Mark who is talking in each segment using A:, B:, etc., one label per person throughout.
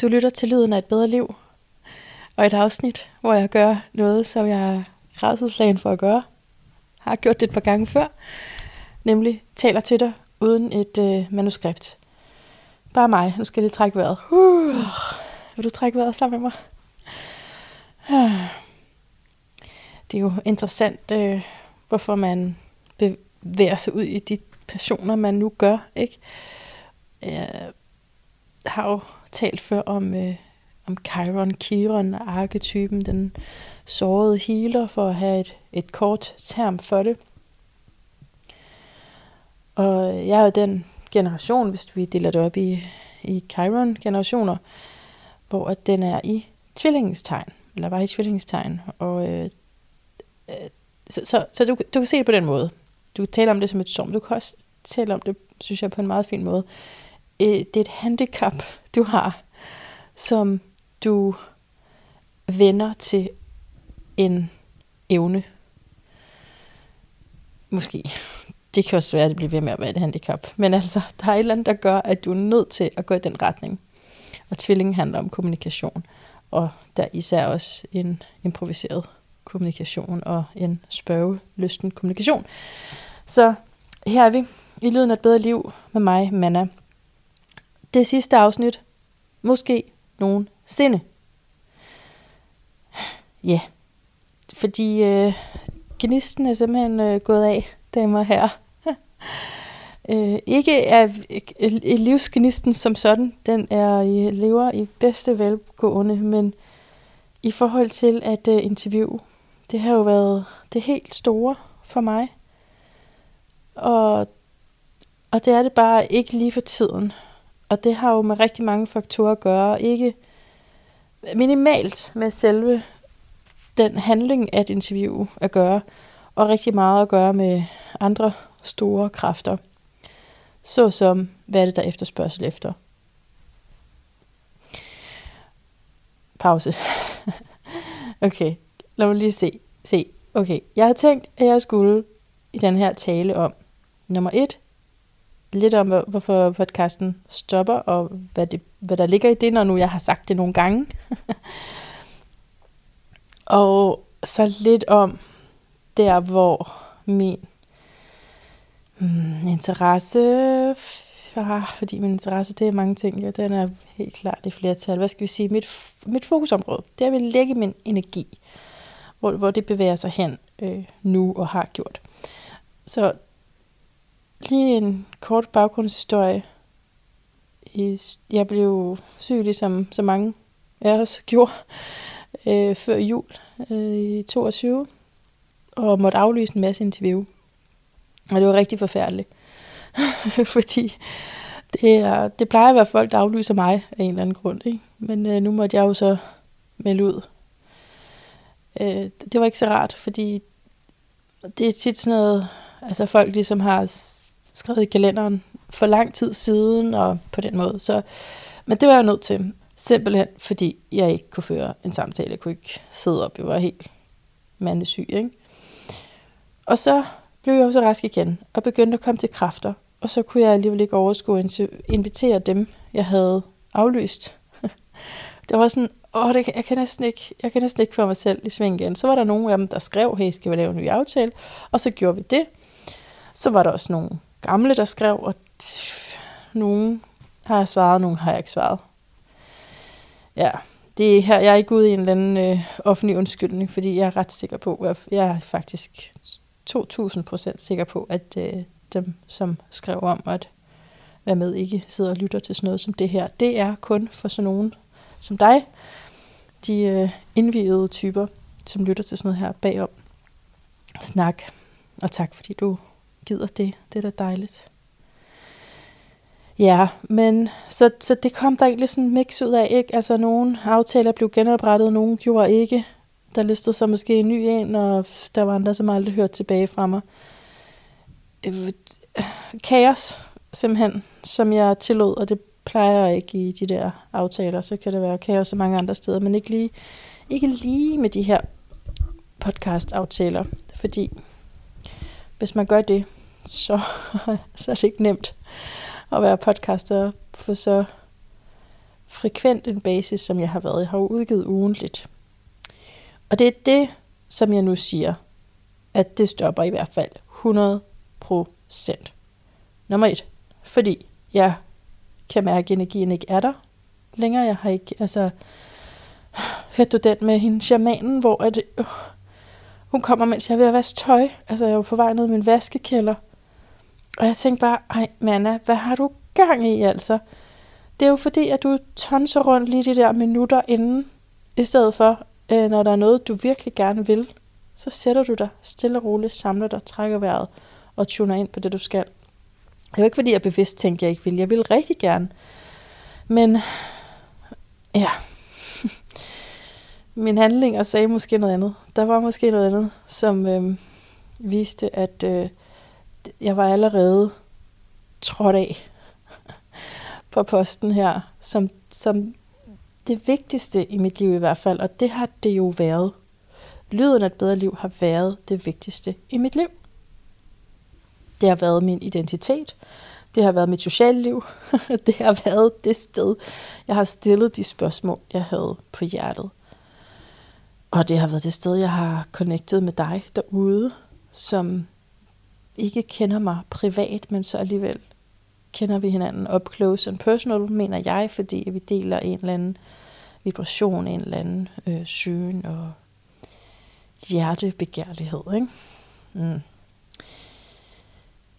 A: Du lytter til Lyden af et bedre liv, og et afsnit, hvor jeg gør noget, som jeg er rædselslagen for at gøre. Har gjort det et par gange før, nemlig taler til dig uden et øh, manuskript. Bare mig. Nu skal jeg lige trække vejret. Uh, vil du trække vejret sammen med mig? Det er jo interessant, øh, hvorfor man bevæger sig ud i de passioner, man nu gør. Ikke? Jeg har jo talt før om, øh, om Chiron, Chiron, arketypen, den sårede healer, for at have et, et kort term for det. Og jeg er den generation, hvis vi deler det op i, i Chiron-generationer, hvor at den er i tvillingstegn, eller var i tvillingstegn. Og, øh, øh, så så, så du, du kan se det på den måde. Du kan tale om det som et som. Du kan også tale om det, synes jeg, på en meget fin måde. Øh, Øh, det er et handicap, du har, som du vender til en evne. Måske. Det kan også være, at det bliver ved med at være et handicap. Men altså, der er et eller andet, der gør, at du er nødt til at gå i den retning. Og tvillingen handler om kommunikation. Og der er især også en improviseret kommunikation og en spørgelysten kommunikation. Så her er vi i Lyden af et bedre liv med mig, Manna. Det sidste afsnit, måske nogen sinde. Ja, fordi øh, gnisten er simpelthen øh, gået af, damer og herrer. øh, ikke er øh, livsgnisten som sådan, den er i lever i bedste velgående, men i forhold til at øh, interviewe, det har jo været det helt store for mig. Og, og det er det bare ikke lige for tiden. Og det har jo med rigtig mange faktorer at gøre. Ikke minimalt med selve den handling at interview at gøre, og rigtig meget at gøre med andre store kræfter, såsom hvad er det, der efterspørgsel efter. Pause. okay, lad mig lige se. se. Okay, jeg har tænkt, at jeg skulle i den her tale om nummer et, lidt om, hvorfor podcasten stopper, og hvad, det, hvad der ligger i det, når nu jeg har sagt det nogle gange. og så lidt om der, hvor min hmm, interesse, ah, fordi min interesse, det er mange ting, ja, den er helt klart i flertal. Hvad skal vi sige? Mit, mit fokusområde, det er, at jeg vil lægge min energi, hvor, hvor det bevæger sig hen øh, nu og har gjort. Så lige en kort baggrundshistorie. Jeg blev syg, ligesom så mange af os gjorde, øh, før jul øh, i 22, og måtte aflyse en masse interview. Og det var rigtig forfærdeligt, fordi det, er, det plejer at være folk, der aflyser mig af en eller anden grund. Ikke? Men øh, nu måtte jeg jo så melde ud. Øh, det var ikke så rart, fordi det er tit sådan noget, altså folk ligesom har skrevet i kalenderen for lang tid siden, og på den måde. Så, men det var jeg nødt til, simpelthen fordi jeg ikke kunne føre en samtale. Jeg kunne ikke sidde op, jeg var helt mandesyg. Ikke? Og så blev jeg også rask igen, og begyndte at komme til kræfter. Og så kunne jeg alligevel ikke overskue at invitere dem, jeg havde aflyst. det var sådan, åh, det, jeg, kan næsten ikke, jeg kan næsten ikke få mig selv i sving igen. Så var der nogle af dem, der skrev, hey, skal vi lave en ny aftale? Og så gjorde vi det. Så var der også nogle gamle, der skrev, og nogen har jeg svaret, nogen har jeg ikke svaret. Ja, det er her, jeg er ikke ude i en eller anden øh, offentlig undskyldning, fordi jeg er ret sikker på, at jeg er faktisk 2000% sikker på, at øh, dem, som skrev om at være med, ikke sidder og lytter til sådan noget som det her. Det er kun for sådan nogen som dig, de øh, indvidede typer, som lytter til sådan noget her bagom. Snak. Og tak, fordi du gider det. Det er da dejligt. Ja, men så, så det kom der egentlig sådan en mix ud af, ikke? Altså nogle aftaler blev genoprettet, nogle gjorde ikke. Der listede sig måske en ny en, og der var andre, som aldrig hørte tilbage fra mig. Øh, kaos, simpelthen, som jeg tillod, og det plejer jeg ikke i de der aftaler. Så kan det være kaos så mange andre steder, men ikke lige, ikke lige med de her podcast-aftaler, fordi hvis man gør det, så, så er det ikke nemt at være podcaster, for så frekvent en basis, som jeg har været. Jeg har jo udgivet ugentligt. Og det er det, som jeg nu siger, at det stopper i hvert fald 100 procent. Nummer et, fordi jeg kan mærke, at energien ikke er der længere. Jeg har ikke, altså, hørte du den med hende, shamanen, hvor at, øh, hun kommer, mens jeg er ved at vaske tøj. Altså, jeg var på vej ned i min vaskekælder. Og jeg tænkte bare, ej, Manna, hvad har du gang i, altså? Det er jo fordi, at du tonser rundt lige de der minutter inden, i stedet for, øh, når der er noget, du virkelig gerne vil, så sætter du dig stille og roligt, samler dig, trækker vejret og tuner ind på det, du skal. Det er jo ikke fordi, jeg bevidst tænkte, jeg ikke vil. Jeg vil rigtig gerne. Men ja, min handlinger sagde måske noget andet. Der var måske noget andet, som øh, viste, at øh, jeg var allerede trådt af på posten her, som, som det vigtigste i mit liv i hvert fald, og det har det jo været. Lyden af et bedre liv har været det vigtigste i mit liv. Det har været min identitet. Det har været mit sociale liv. det har været det sted, jeg har stillet de spørgsmål, jeg havde på hjertet. Og det har været det sted, jeg har connectet med dig derude, som ikke kender mig privat, men så alligevel kender vi hinanden up close and personal, mener jeg, fordi vi deler en eller anden vibration, en eller anden øh, syn og hjertebegærlighed. Ikke? Mm.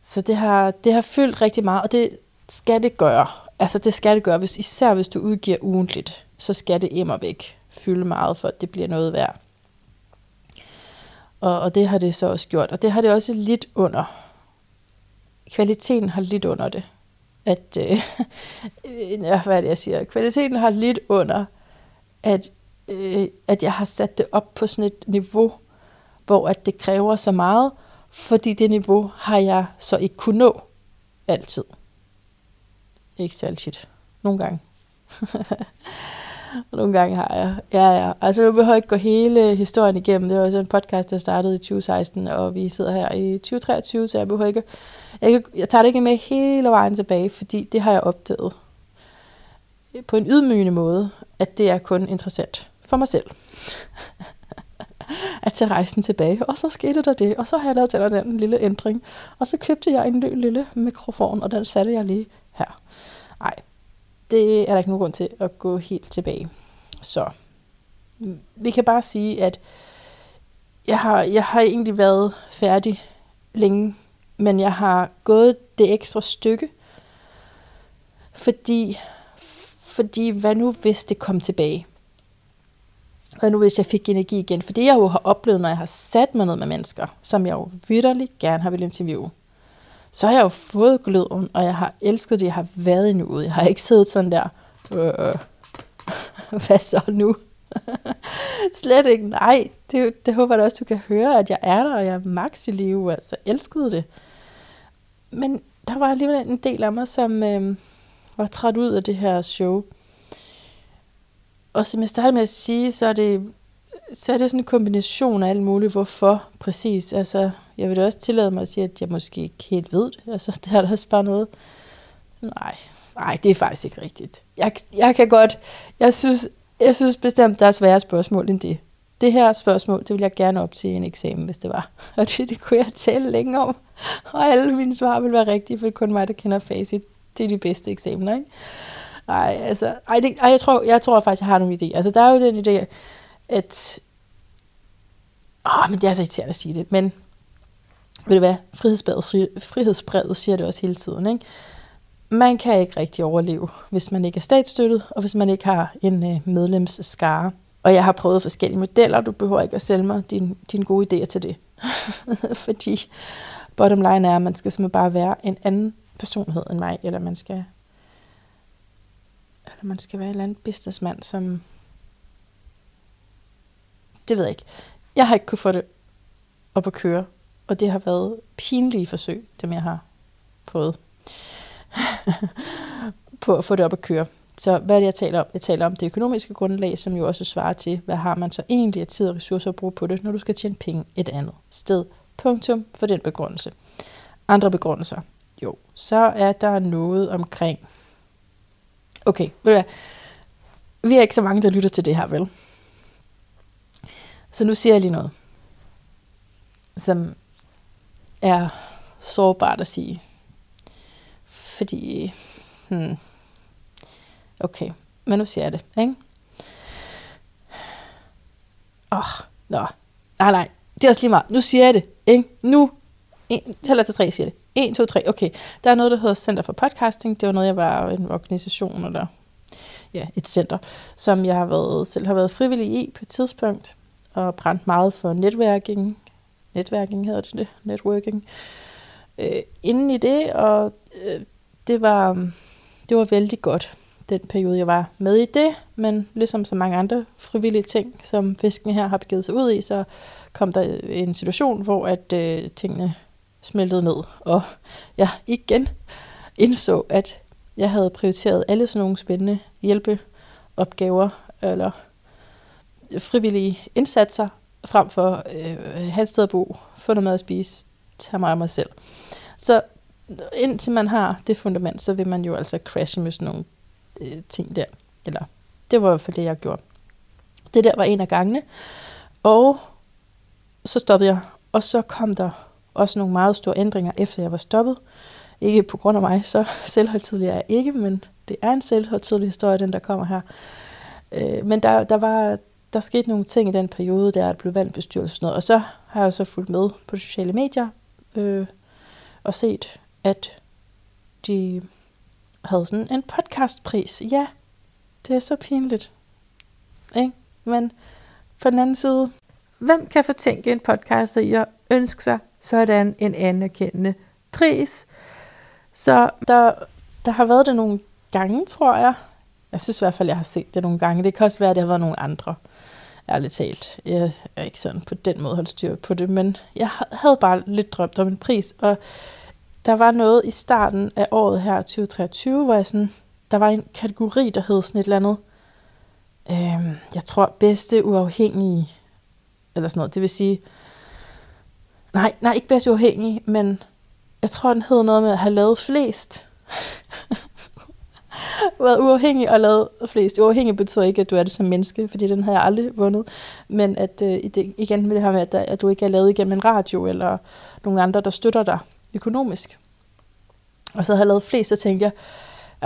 A: Så det har, det har fyldt rigtig meget, og det skal det gøre. Altså det skal det gøre, hvis, især hvis du udgiver ugentligt, så skal det immer væk fylde meget, for at det bliver noget værd. Og, og det har det så også gjort. Og det har det også lidt under. Kvaliteten har lidt under det. At, øh, hvad er det, jeg siger? Kvaliteten har lidt under, at, øh, at jeg har sat det op på sådan et niveau, hvor at det kræver så meget, fordi det niveau har jeg så ikke kunne nå altid. Ikke særlig tit. Nogle gange. Nogle gange har jeg. Ja, ja. Altså, jeg behøver ikke gå hele historien igennem. Det var også en podcast, der startede i 2016, og vi sidder her i 2023, så jeg behøver ikke... Jeg, jeg tager det ikke med hele vejen tilbage, fordi det har jeg opdaget på en ydmygende måde, at det er kun interessant for mig selv. at tage rejsen tilbage. Og så skete der det, og så har jeg lavet den, den lille ændring. Og så købte jeg en ny lille mikrofon, og den satte jeg lige her. Nej, det er der ikke nogen grund til at gå helt tilbage. Så vi kan bare sige, at jeg har, jeg har egentlig været færdig længe, men jeg har gået det ekstra stykke, fordi, fordi hvad nu hvis det kom tilbage? Hvad nu hvis jeg fik energi igen? For det jeg jo har oplevet, når jeg har sat mig ned med mennesker, som jeg jo vidderligt gerne har vil interviewe, så har jeg jo fået gløden, og jeg har elsket det, jeg har været i nuet. Jeg har ikke siddet sådan der, øh, hvad så nu? Slet ikke, nej. Det, det håber jeg også, du kan høre, at jeg er der, og jeg er max i live, altså elskede det. Men der var alligevel en del af mig, som øh, var træt ud af det her show. Og som jeg startede med at sige, så er det, så er det sådan en kombination af alt muligt. Hvorfor præcis? Altså, jeg vil også tillade mig at sige, at jeg måske ikke helt ved det. Altså, det er der også bare noget. Så, nej, nej, det er faktisk ikke rigtigt. Jeg, jeg kan godt, jeg synes, jeg synes bestemt, der er svære spørgsmål end det. Det her spørgsmål, det vil jeg gerne op til en eksamen, hvis det var. Og det, det kunne jeg tale længe om. Og alle mine svar vil være rigtige, for det er kun mig, der kender facit. Det er de bedste eksamener, ikke? Ej, altså, ej, det, ej, jeg, tror, jeg tror faktisk, jeg har nogle idéer. Altså, der er jo den idé, at... Åh, men det er så irriterende at sige det, men ved du hvad, frihedsbrevet, frihedsbrevet siger det også hele tiden, ikke? Man kan ikke rigtig overleve, hvis man ikke er statsstøttet, og hvis man ikke har en øh, medlemsskare. Og jeg har prøvet forskellige modeller, du behøver ikke at sælge mig dine din gode idéer til det. Fordi bottom line er, at man skal simpelthen bare være en anden personlighed end mig, eller man skal, eller man skal være en eller anden businessmand, som... Det ved jeg ikke. Jeg har ikke kunne få det op at køre og det har været pinlige forsøg, dem jeg har prøvet på at få det op at køre. Så hvad er det, jeg taler om? Jeg taler om det økonomiske grundlag, som jo også svarer til, hvad har man så egentlig af tid og ressourcer at bruge på det, når du skal tjene penge et andet sted. Punktum for den begrundelse. Andre begrundelser. Jo, så er der noget omkring... Okay, ved du hvad? vi er ikke så mange, der lytter til det her, vel? Så nu siger jeg lige noget, som er sårbart at sige. Fordi, hmm, okay, men nu siger jeg det, ikke? Åh, oh, nå, nej, nej, det er også lige meget. Nu siger jeg det, ikke? Nu, en, tæller til tre, siger det. 1, 2, 3, okay. Der er noget, der hedder Center for Podcasting. Det var noget, jeg var en organisation, eller ja, et center, som jeg har været, selv har været frivillig i på et tidspunkt, og brændt meget for netværking. Netværking hedder det, det networking. Øh, inden i det, og øh, det var, det var vældig godt, den periode, jeg var med i det, men ligesom så mange andre frivillige ting, som fiskene her har begivet sig ud i, så kom der en situation, hvor at øh, tingene smeltede ned, og jeg igen indså, at jeg havde prioriteret alle sådan nogle spændende hjælpeopgaver, eller frivillige indsatser, frem for øh, have et sted at bo, få noget mad at spise, tage mig og mig selv. Så indtil man har det fundament, så vil man jo altså crashe med sådan nogle øh, ting der. Eller det var i hvert fald det, jeg gjorde. Det der var en af gangene. Og så stoppede jeg, og så kom der også nogle meget store ændringer, efter jeg var stoppet. Ikke på grund af mig, så selvhøjtidlig er jeg ikke, men det er en selvhøjtidlig historie, den der kommer her. Øh, men der, der var der skete nogle ting i den periode, der blev valgt bestyrelsen. og så har jeg så fulgt med på de sociale medier øh, og set, at de havde sådan en podcastpris. Ja, det er så pinligt. Ikke? Men på den anden side, hvem kan fortænke en podcaster i at ønske sig sådan en anerkendende pris? Så der, der har været det nogle gange, tror jeg. Jeg synes i hvert fald, jeg har set det nogle gange. Det kan også være, at det har været nogle andre. Ærligt talt. Jeg er ikke sådan på den måde holdt styr på det, men jeg havde bare lidt drømt om en pris, og der var noget i starten af året her, 2023, hvor jeg sådan, der var en kategori, der hed sådan et eller andet, øh, jeg tror bedste uafhængige, eller sådan noget, det vil sige, nej, nej, ikke bedste uafhængige, men jeg tror, den hed noget med at have lavet flest. været uafhængig og lavet flest. Uafhængig betyder ikke, at du er det som menneske, fordi den har jeg aldrig vundet. Men at øh, det, igen med det her med, at, at du ikke er lavet igennem en radio, eller nogle andre, der støtter dig økonomisk. Og så havde jeg lavet flest, så tænkte jeg,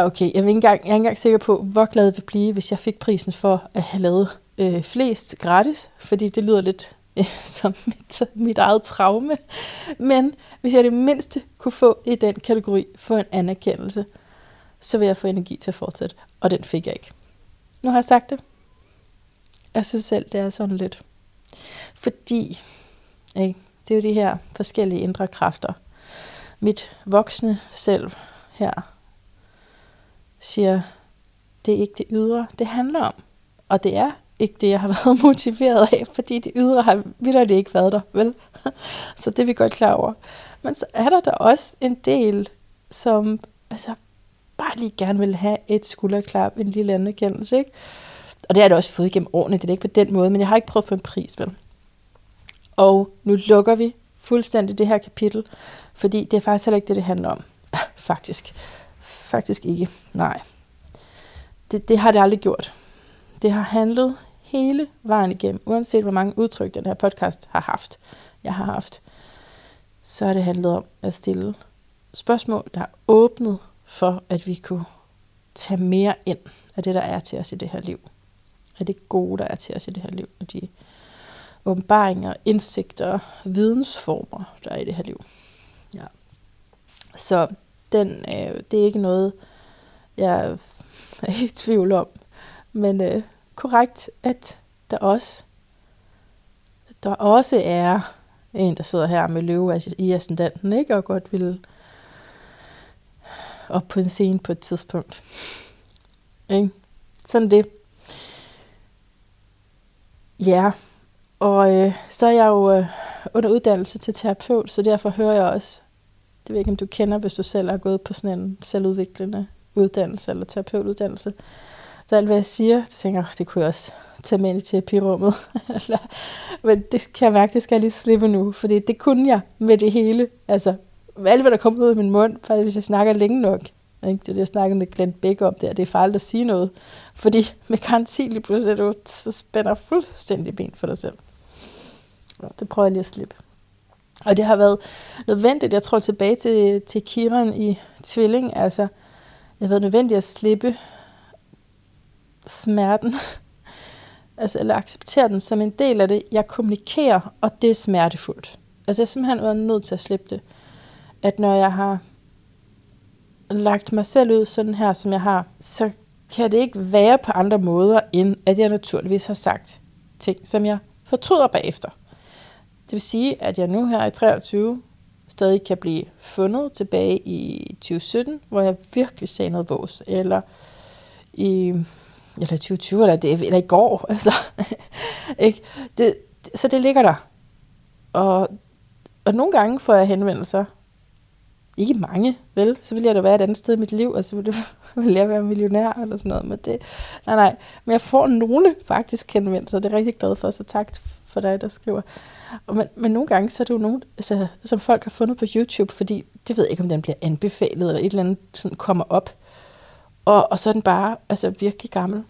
A: okay, jeg er, ikke engang, jeg er ikke engang sikker på, hvor glad jeg vil blive, hvis jeg fik prisen for at have lavet øh, flest gratis, fordi det lyder lidt øh, som mit, mit eget traume. Men hvis jeg det mindste kunne få i den kategori for en anerkendelse, så vil jeg få energi til at fortsætte. Og den fik jeg ikke. Nu har jeg sagt det. Jeg synes selv, det er sådan lidt. Fordi, ikke, det er jo de her forskellige indre kræfter. Mit voksne selv her siger, det er ikke det ydre, det handler om. Og det er ikke det, jeg har været motiveret af, fordi det ydre har vidderligt ikke været der, vel? Så det er vi godt klar over. Men så er der da også en del, som altså, bare lige gerne vil have et skulderklap, en lille anerkendelse, ikke? Og det har jeg da også fået igennem årene, det er ikke på den måde, men jeg har ikke prøvet at få en pris, vel? Og nu lukker vi fuldstændig det her kapitel, fordi det er faktisk heller ikke det, det handler om. Ah, faktisk. Faktisk ikke. Nej. Det, det har det aldrig gjort. Det har handlet hele vejen igennem, uanset hvor mange udtryk den her podcast har haft, jeg har haft, så har det handlet om at stille spørgsmål, der har åbnet for, at vi kunne tage mere ind af det, der er til os i det her liv. Af det gode, der er til os i det her liv. Og de åbenbaringer, indsigter, vidensformer, der er i det her liv. Ja. Så den, øh, det er ikke noget, jeg er i tvivl om. Men øh, korrekt, at der også, der også er en, der sidder her med løve i ascendanten, ikke? og godt vil op på en scene på et tidspunkt. Ikke? Sådan det. Ja, og øh, så er jeg jo øh, under uddannelse til terapeut, så derfor hører jeg også, det ved jeg ikke, om du kender, hvis du selv har gået på sådan en selvudviklende uddannelse eller terapeutuddannelse. Så alt, hvad jeg siger, så tænker jeg, det kunne jeg også tage med ind i terapirummet. Men det kan jeg mærke, det skal jeg lige slippe nu, fordi det kunne jeg med det hele. Altså, alt hvad der kommer ud af min mund, faktisk, hvis jeg snakker længe nok. Ikke? Det er det, jeg snakkede med Glenn Beck om der. Det er farligt at sige noget, Fordi med garanti lige pludselig, du så spænder fuldstændig ben for dig selv. Det prøver jeg lige at slippe. Og det har været nødvendigt, jeg tror tilbage til, til Kiran i Tvilling, altså det har været nødvendigt at slippe smerten, altså eller acceptere den som en del af det. Jeg kommunikerer, og det er smertefuldt. Altså jeg har simpelthen været nødt til at slippe det. At når jeg har lagt mig selv ud sådan her, som jeg har, så kan det ikke være på andre måder, end at jeg naturligvis har sagt ting, som jeg fortryder bagefter. Det vil sige, at jeg nu her i 23 stadig kan blive fundet tilbage i 2017, hvor jeg virkelig sagde noget vås, eller i eller 2020, eller, det, eller i går, altså. ikke? Det, så det ligger der. Og, og nogle gange får jeg henvendelser, ikke mange, vel? Så vil jeg da være et andet sted i mit liv, og så vil, ville jeg være millionær eller sådan noget. Men det, nej, nej. Men jeg får nogle faktisk henvendelser, det er jeg rigtig glad for, så tak for dig, der skriver. Men, men nogle gange, så er det jo nogen, altså, som folk har fundet på YouTube, fordi det ved jeg ikke, om den bliver anbefalet, eller et eller andet sådan kommer op. Og, og så er den bare altså, virkelig gammel.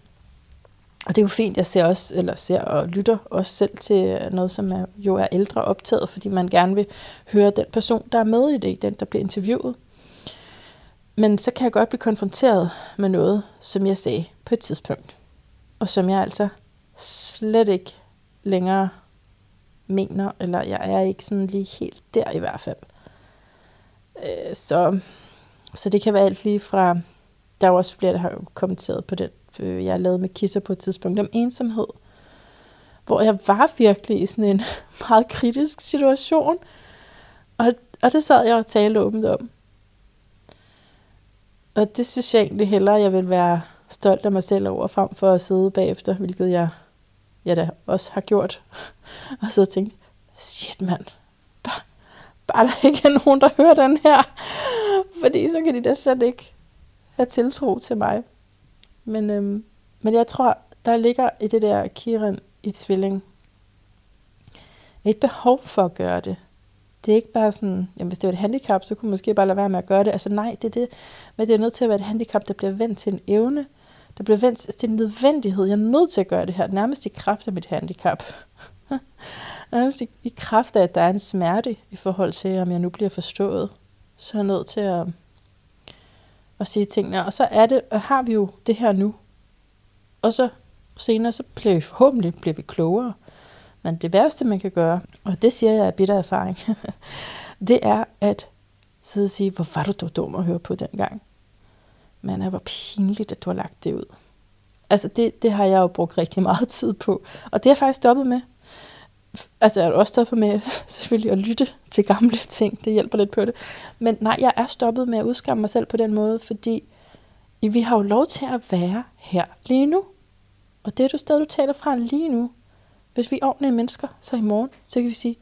A: Og det er jo fint, jeg ser også, eller ser og lytter også selv til noget, som er, jo er ældre optaget, fordi man gerne vil høre den person, der er med i det, den, der bliver interviewet. Men så kan jeg godt blive konfronteret med noget, som jeg sagde på et tidspunkt, og som jeg altså slet ikke længere mener, eller jeg er ikke sådan lige helt der i hvert fald. Øh, så, så det kan være alt lige fra, der er også flere, der har kommenteret på den, øh, jeg lavede med Kisser på et tidspunkt, om ensomhed. Hvor jeg var virkelig i sådan en meget kritisk situation. Og, og det sad jeg og talte åbent om. Og det synes jeg egentlig hellere, jeg vil være stolt af mig selv over, frem for at sidde bagefter, hvilket jeg, jeg da også har gjort. og så tænkt, shit mand, bare, bare der ikke er nogen, der hører den her. Fordi så kan de da slet ikke have tiltro til mig. Men, øhm, men jeg tror, der ligger i det der Kiran i tvilling et behov for at gøre det. Det er ikke bare sådan, jamen hvis det var et handicap, så kunne man måske bare lade være med at gøre det. Altså nej, det er det. Men det er nødt til at være et handicap, der bliver vendt til en evne. Der bliver vendt altså, til en nødvendighed. Jeg er nødt til at gøre det her, nærmest i kraft af mit handicap. nærmest i, i kraft af, at der er en smerte i forhold til, om jeg nu bliver forstået. Så er jeg nødt til at, at sige tingene. Og så er det, og har vi jo det her nu. Og så senere, så bliver vi forhåbentlig bliver vi klogere. Men det værste, man kan gøre, og det siger jeg af bitter erfaring, det er at sidde og sige, hvor var du dog dum at høre på dengang. Men hvor pinligt, at du har lagt det ud. Altså det, det har jeg jo brugt rigtig meget tid på. Og det har jeg faktisk stoppet med altså jeg er også stoppet med selvfølgelig at lytte til gamle ting. Det hjælper lidt på det. Men nej, jeg er stoppet med at udskamme mig selv på den måde, fordi vi har jo lov til at være her lige nu. Og det er du sted, du taler fra lige nu. Hvis vi er ordentlige mennesker, så i morgen, så kan vi sige,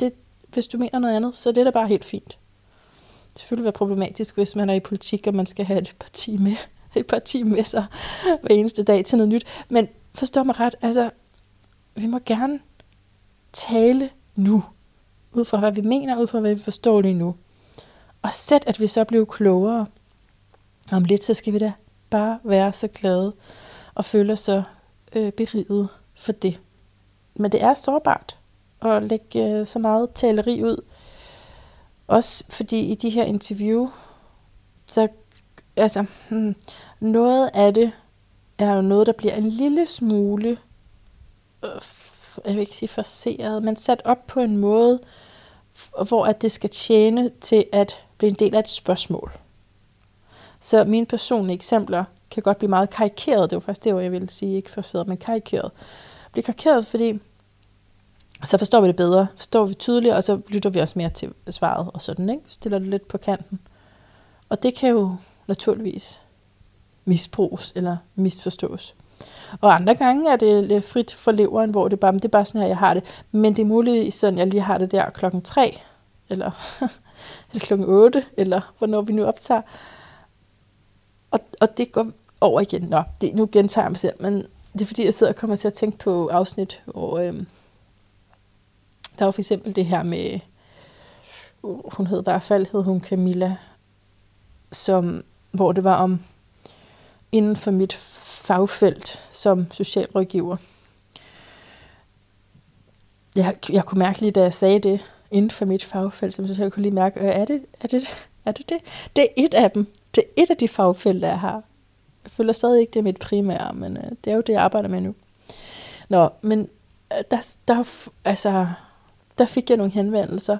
A: det, hvis du mener noget andet, så det er da bare helt fint. Det vil selvfølgelig være problematisk, hvis man er i politik, og man skal have et parti med, et parti med sig hver eneste dag til noget nyt. Men forstå mig ret, altså, vi må gerne tale nu. Ud fra hvad vi mener, ud fra hvad vi forstår lige nu. Og sæt at vi så bliver klogere. Om lidt, så skal vi da bare være så glade og føle os så øh, beriget for det. Men det er sårbart at lægge øh, så meget taleri ud. Også fordi i de her interview, så altså, hmm, noget af det er jo noget, der bliver en lille smule øh, jeg vil ikke sige forseret, men sat op på en måde, hvor at det skal tjene til at blive en del af et spørgsmål. Så mine personlige eksempler kan godt blive meget karikeret. Det var faktisk det, jeg ville sige, ikke forseret, men karikeret. Blive karikeret, fordi så forstår vi det bedre, forstår vi tydeligere, og så lytter vi også mere til svaret og sådan, ikke? Stiller det lidt på kanten. Og det kan jo naturligvis misbruges eller misforstås. Og andre gange er det lidt frit for leveren, hvor det bare, det er bare sådan her, jeg har det. Men det er muligvis sådan, jeg lige har det der klokken 3, eller, eller klokken 8, eller hvornår vi nu optager. Og, og det går over igen. Nå, det, nu gentager jeg mig selv, men det er fordi, jeg sidder og kommer til at tænke på afsnit, hvor øhm, der var for eksempel det her med, uh, hun hed i hvert fald, hed hun Camilla, som, hvor det var om, inden for mit fagfelt som socialrådgiver. Jeg, jeg kunne mærke lige, da jeg sagde det inden for mit fagfelt, som jeg kunne lige mærke, øh, er det, er det, er det det? Det er et af dem. Det er et af de fagfelter, jeg har. Jeg føler stadig ikke, det er mit primære, men øh, det er jo det, jeg arbejder med nu. Nå, men øh, der, der, altså, der fik jeg nogle henvendelser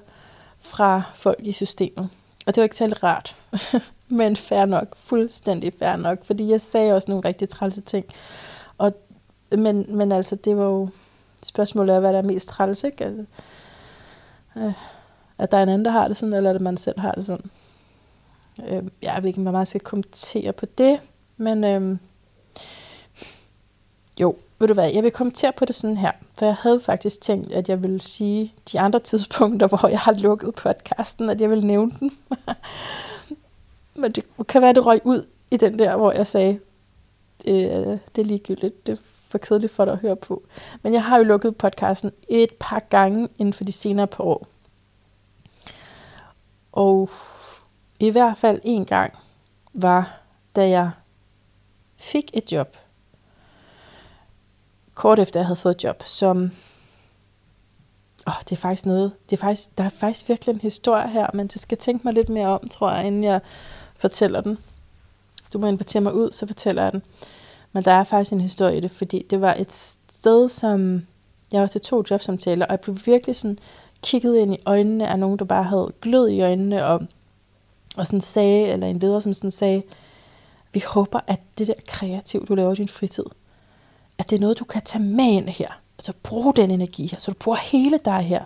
A: fra folk i systemet. Og det var ikke særlig rart. men fair nok. Fuldstændig fair nok. Fordi jeg sagde også nogle rigtig trælse ting. Og, men, men altså, det var jo... Spørgsmålet er, hvad der er mest træls, ikke? Altså, øh, at der er en anden, der har det sådan, eller at man selv har det sådan. Øh, jeg ved ikke, om jeg skal kommentere på det, men øh, jo, ved du hvad, jeg vil kommentere på det sådan her, for jeg havde faktisk tænkt, at jeg ville sige de andre tidspunkter, hvor jeg har lukket podcasten, at jeg vil nævne den. Men det kan være, det røg ud i den der, hvor jeg sagde, det, det er ligegyldigt, det er for kedeligt for dig at høre på. Men jeg har jo lukket podcasten et par gange inden for de senere par år. Og i hvert fald en gang var, da jeg fik et job. Kort efter jeg havde fået et job, som Åh, oh, det er faktisk noget, det er faktisk, der er faktisk virkelig en historie her, men det skal tænke mig lidt mere om, tror jeg, inden jeg fortæller den. Du må invitere mig ud, så fortæller jeg den. Men der er faktisk en historie i det, fordi det var et sted, som jeg var til to jobsamtaler, og jeg blev virkelig sådan kigget ind i øjnene af nogen, der bare havde glød i øjnene, og, og sådan sagde, eller en leder, som sådan sagde, vi håber, at det der kreativ, du laver i din fritid, at det er noget, du kan tage med ind her. Altså bruge den energi her, så du bruger hele dig her.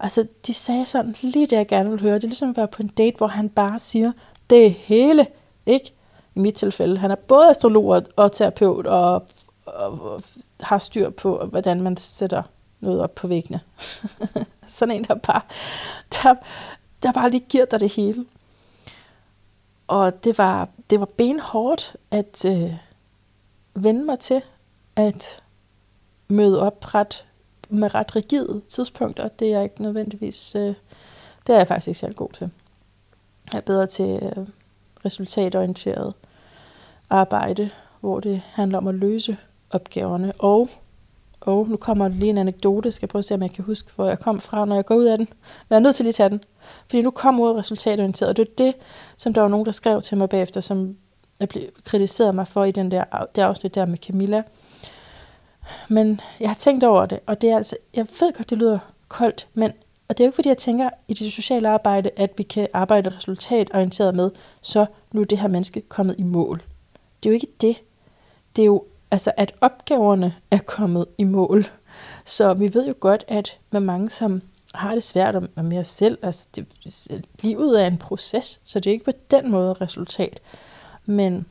A: Altså, de sagde sådan lige det, jeg gerne vil høre. Det er ligesom at være på en date, hvor han bare siger, det hele, ikke? I mit tilfælde. Han er både astrolog og terapeut, og, og, og har styr på, hvordan man sætter noget op på væggene. sådan en, der bare, der, der bare lige giver dig det hele. Og det var, det var benhårdt at øh, vende mig til at møde op ret, med ret rigide tidspunkter. Det er jeg ikke nødvendigvis, øh, det er jeg faktisk ikke særlig god til. Jeg er bedre til øh, resultatorienteret arbejde, hvor det handler om at løse opgaverne. Og, og nu kommer lige en anekdote, skal jeg prøve at se, om jeg kan huske, hvor jeg kom fra, når jeg går ud af den. Men jeg er nødt til lige at tage den. Fordi nu kom ordet resultatorienteret, og det er det, som der var nogen, der skrev til mig bagefter, som jeg blev kritiseret mig for i den der, det afsnit der med Camilla. Men jeg har tænkt over det, og det er altså, jeg ved godt, det lyder koldt, men og det er jo ikke fordi, jeg tænker i det sociale arbejde, at vi kan arbejde resultatorienteret med, så nu er det her menneske kommet i mål. Det er jo ikke det. Det er jo altså, at opgaverne er kommet i mål. Så vi ved jo godt, at med mange, som har det svært med mere selv, altså det, livet er en proces, så det er ikke på den måde resultat. Men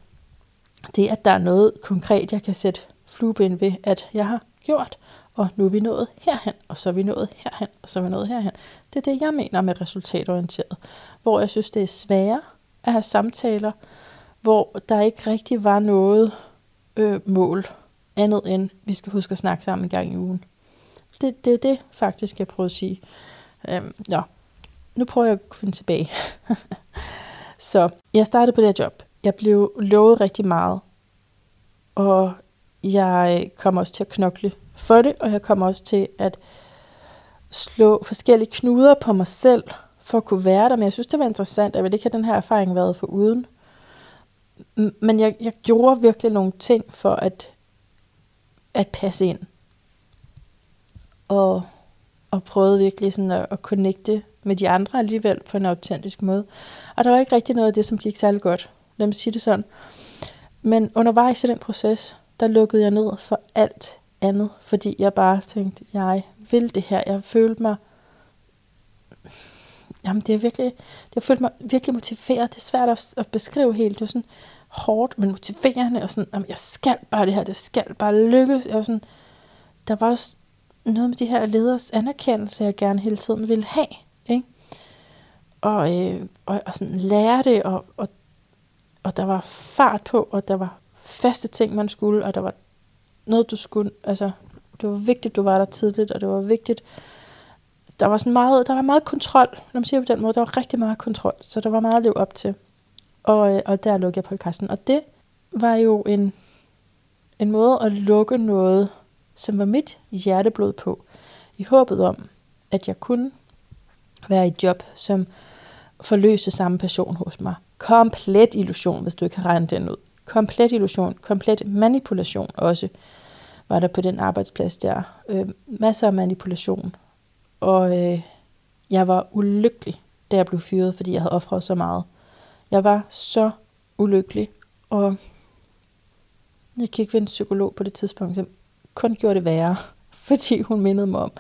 A: det, at der er noget konkret, jeg kan sætte flueben ved, at jeg har gjort, og nu er vi nået herhen, og så er vi nået herhen, og så er vi nået herhen. Det er det, jeg mener med resultatorienteret. Hvor jeg synes, det er sværere at have samtaler, hvor der ikke rigtig var noget øh, mål andet end, vi skal huske at snakke sammen en gang i ugen. Det, det er det faktisk, jeg prøver at sige. Øhm, ja. Nu prøver jeg at finde tilbage. så jeg startede på det her job. Jeg blev lovet rigtig meget. Og jeg øh, kommer også til at knokle for det, og jeg kommer også til at slå forskellige knuder på mig selv, for at kunne være der. Men jeg synes, det var interessant. Jeg ville ikke have den her erfaring været for uden. Men jeg, jeg gjorde virkelig nogle ting for at, at passe ind. Og, og prøvede virkelig sådan at, at connecte med de andre alligevel på en autentisk måde. Og der var ikke rigtig noget af det, som gik særlig godt. Lad mig sige det sådan. Men undervejs i den proces, der lukkede jeg ned for alt andet, fordi jeg bare tænkte, jeg vil det her. Jeg følte mig, jamen det er virkelig, jeg følte mig virkelig motiveret. Det er svært at, at beskrive helt. Det er sådan hårdt, men motiverende, og sådan, jamen jeg skal bare det her, det skal bare lykkes. Jeg var sådan, der var også noget med de her leders anerkendelse, jeg gerne hele tiden ville have. Ikke? Og, øh, og, og sådan lære det, og, og, og der var fart på, og der var faste ting, man skulle, og der var noget, du skulle, altså, det var vigtigt, du var der tidligt, og det var vigtigt, der var sådan meget, der var meget kontrol, når man siger på den måde, der var rigtig meget kontrol, så der var meget at leve op til. Og, øh, og der lukkede jeg podcasten, og det var jo en, en måde at lukke noget, som var mit hjerteblod på, i håbet om, at jeg kunne være i et job, som forløse samme passion hos mig. Komplet illusion, hvis du ikke har regnet den ud. Komplet illusion, komplet manipulation også, var der på den arbejdsplads der. Øh, masser af manipulation. Og øh, jeg var ulykkelig, da jeg blev fyret, fordi jeg havde offret så meget. Jeg var så ulykkelig, og jeg gik ved en psykolog på det tidspunkt, som kun gjorde det værre, fordi hun mindede mig om,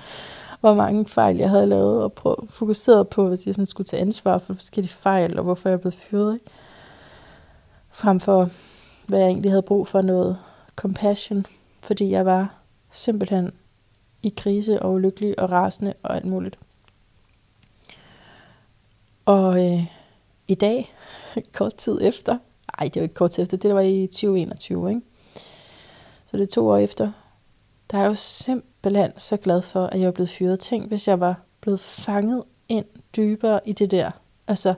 A: hvor mange fejl jeg havde lavet, og prøv, fokuseret på, hvis jeg sådan skulle tage ansvar for forskellige fejl, og hvorfor jeg blev fyret. Ikke? Frem for, hvad jeg egentlig havde brug for noget compassion, fordi jeg var simpelthen i krise og ulykkelig og rasende og alt muligt. Og øh, i dag, kort tid efter, nej det var ikke kort tid efter, det var i 2021, ikke? Så det er to år efter, der er jeg jo simpelthen så glad for, at jeg er blevet fyret. Tænk, hvis jeg var blevet fanget ind dybere i det der. Altså,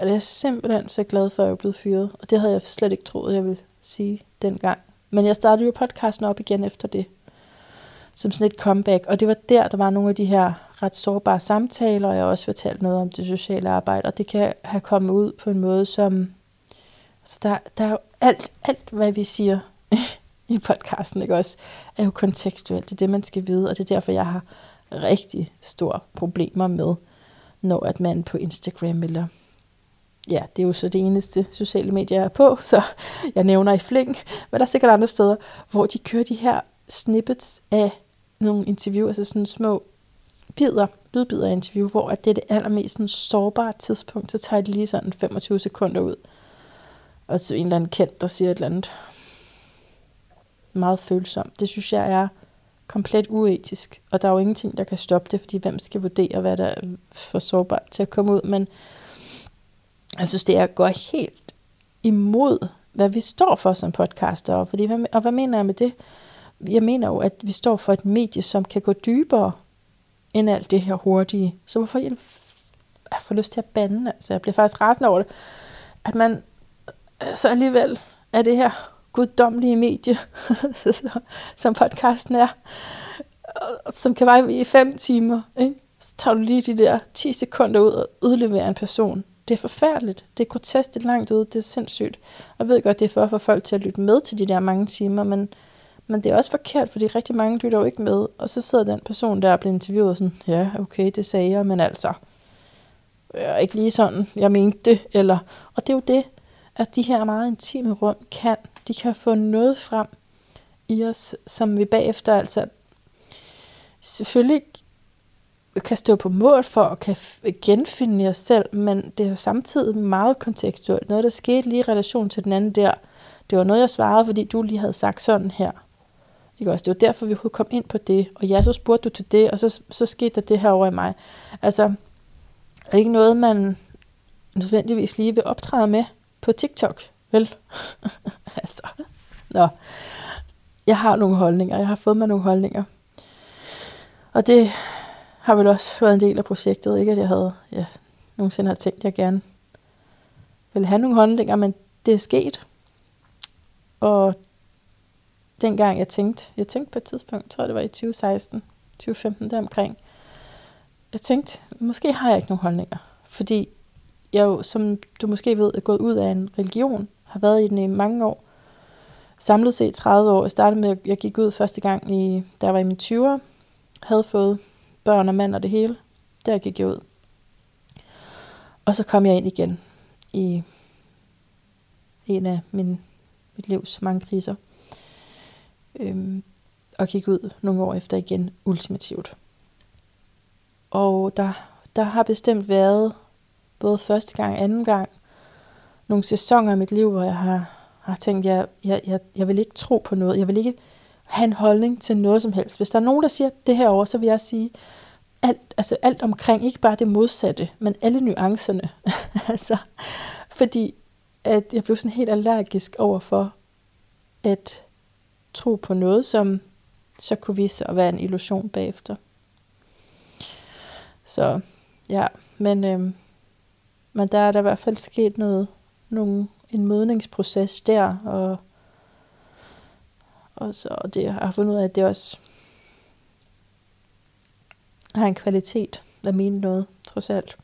A: det er jeg simpelthen så glad for, at jeg er blevet fyret. Og det havde jeg slet ikke troet, jeg ville sige dengang. Men jeg startede jo podcasten op igen efter det. Som sådan et comeback. Og det var der, der var nogle af de her ret sårbare samtaler, og jeg har også fortalt noget om det sociale arbejde. Og det kan have kommet ud på en måde, som... Altså, der, der er jo alt, alt, hvad vi siger i podcasten, ikke også, er jo kontekstuelt. Det er det, man skal vide, og det er derfor, jeg har rigtig store problemer med, når at man på Instagram eller ja, det er jo så det eneste sociale medier, jeg er på, så jeg nævner i fling, men der er sikkert andre steder, hvor de kører de her snippets af nogle interview, altså sådan små bidder, lydbidder af interview, hvor at det er det allermest sådan sårbare tidspunkt, så tager de lige sådan 25 sekunder ud, og så en eller anden kendt, der siger et eller andet meget følsomt. Det synes jeg er komplet uetisk, og der er jo ingenting, der kan stoppe det, fordi hvem skal vurdere, hvad der er for sårbart til at komme ud, men jeg synes, det er at gå helt imod, hvad vi står for som podcaster, fordi, og hvad mener jeg med det? Jeg mener jo, at vi står for et medie, som kan gå dybere end alt det her hurtige. Så hvorfor jeg, jeg får lyst til at bande? Altså, jeg bliver faktisk rasende over det. At man øh, så alligevel er det her guddommelige medie, som podcasten er, som kan være i fem timer. Ikke? Så tager du lige de der 10 sekunder ud og udleverer en person. Det er forfærdeligt. Det er grotesk, det er langt ude, det er sindssygt. Og jeg ved godt, det er for at få folk til at lytte med til de der mange timer, men, men det er også forkert, fordi rigtig mange lytter jo ikke med. Og så sidder den person der og bliver interviewet og sådan, ja, okay, det sagde jeg, men altså, jeg ikke lige sådan, jeg mente det. Eller, og det er jo det, at de her meget intime rum kan de kan få noget frem i os, som vi bagefter altså selvfølgelig kan stå på mål for og kan genfinde jer selv, men det er jo samtidig meget kontekstuelt. Noget, der skete lige i relation til den anden der, det var noget, jeg svarede, fordi du lige havde sagt sådan her. Ikke også? Det var derfor, vi kom ind på det. Og ja, så spurgte du til det, og så, så skete der det her over i mig. Altså, er ikke noget, man nødvendigvis lige vil optræde med på TikTok, vel? altså, nå. Jeg har nogle holdninger. Jeg har fået mig nogle holdninger. Og det har vel også været en del af projektet. Ikke at jeg havde, ja, nogensinde har tænkt, at jeg gerne ville have nogle holdninger, men det er sket. Og dengang jeg tænkte, jeg tænkte på et tidspunkt, tror jeg det var i 2016, 2015 deromkring, jeg tænkte, måske har jeg ikke nogen holdninger. Fordi jeg jo, som du måske ved, er gået ud af en religion, har været i den i mange år. Samlet set 30 år. Jeg startede med, at jeg gik ud første gang, i, da jeg var i mine 20'er. Havde fået børn og mand og det hele. Der gik jeg ud. Og så kom jeg ind igen i en af min, mit livs mange kriser. Øhm, og gik ud nogle år efter igen ultimativt. Og der, der har bestemt været både første gang og anden gang nogle sæsoner i mit liv, hvor jeg har, har tænkt, jeg, jeg, jeg, jeg vil ikke tro på noget. Jeg vil ikke have en holdning til noget som helst. Hvis der er nogen, der siger det her over, så vil jeg sige alt, altså alt omkring, ikke bare det modsatte, men alle nuancerne. altså, fordi at jeg blev sådan helt allergisk over for at tro på noget, som så kunne vise sig at være en illusion bagefter. Så ja, men, øhm, men der er der i hvert fald sket noget, nogle, en modningsproces der, og og så og det, jeg har fundet ud af, at det også har en kvalitet at mene noget, trods alt.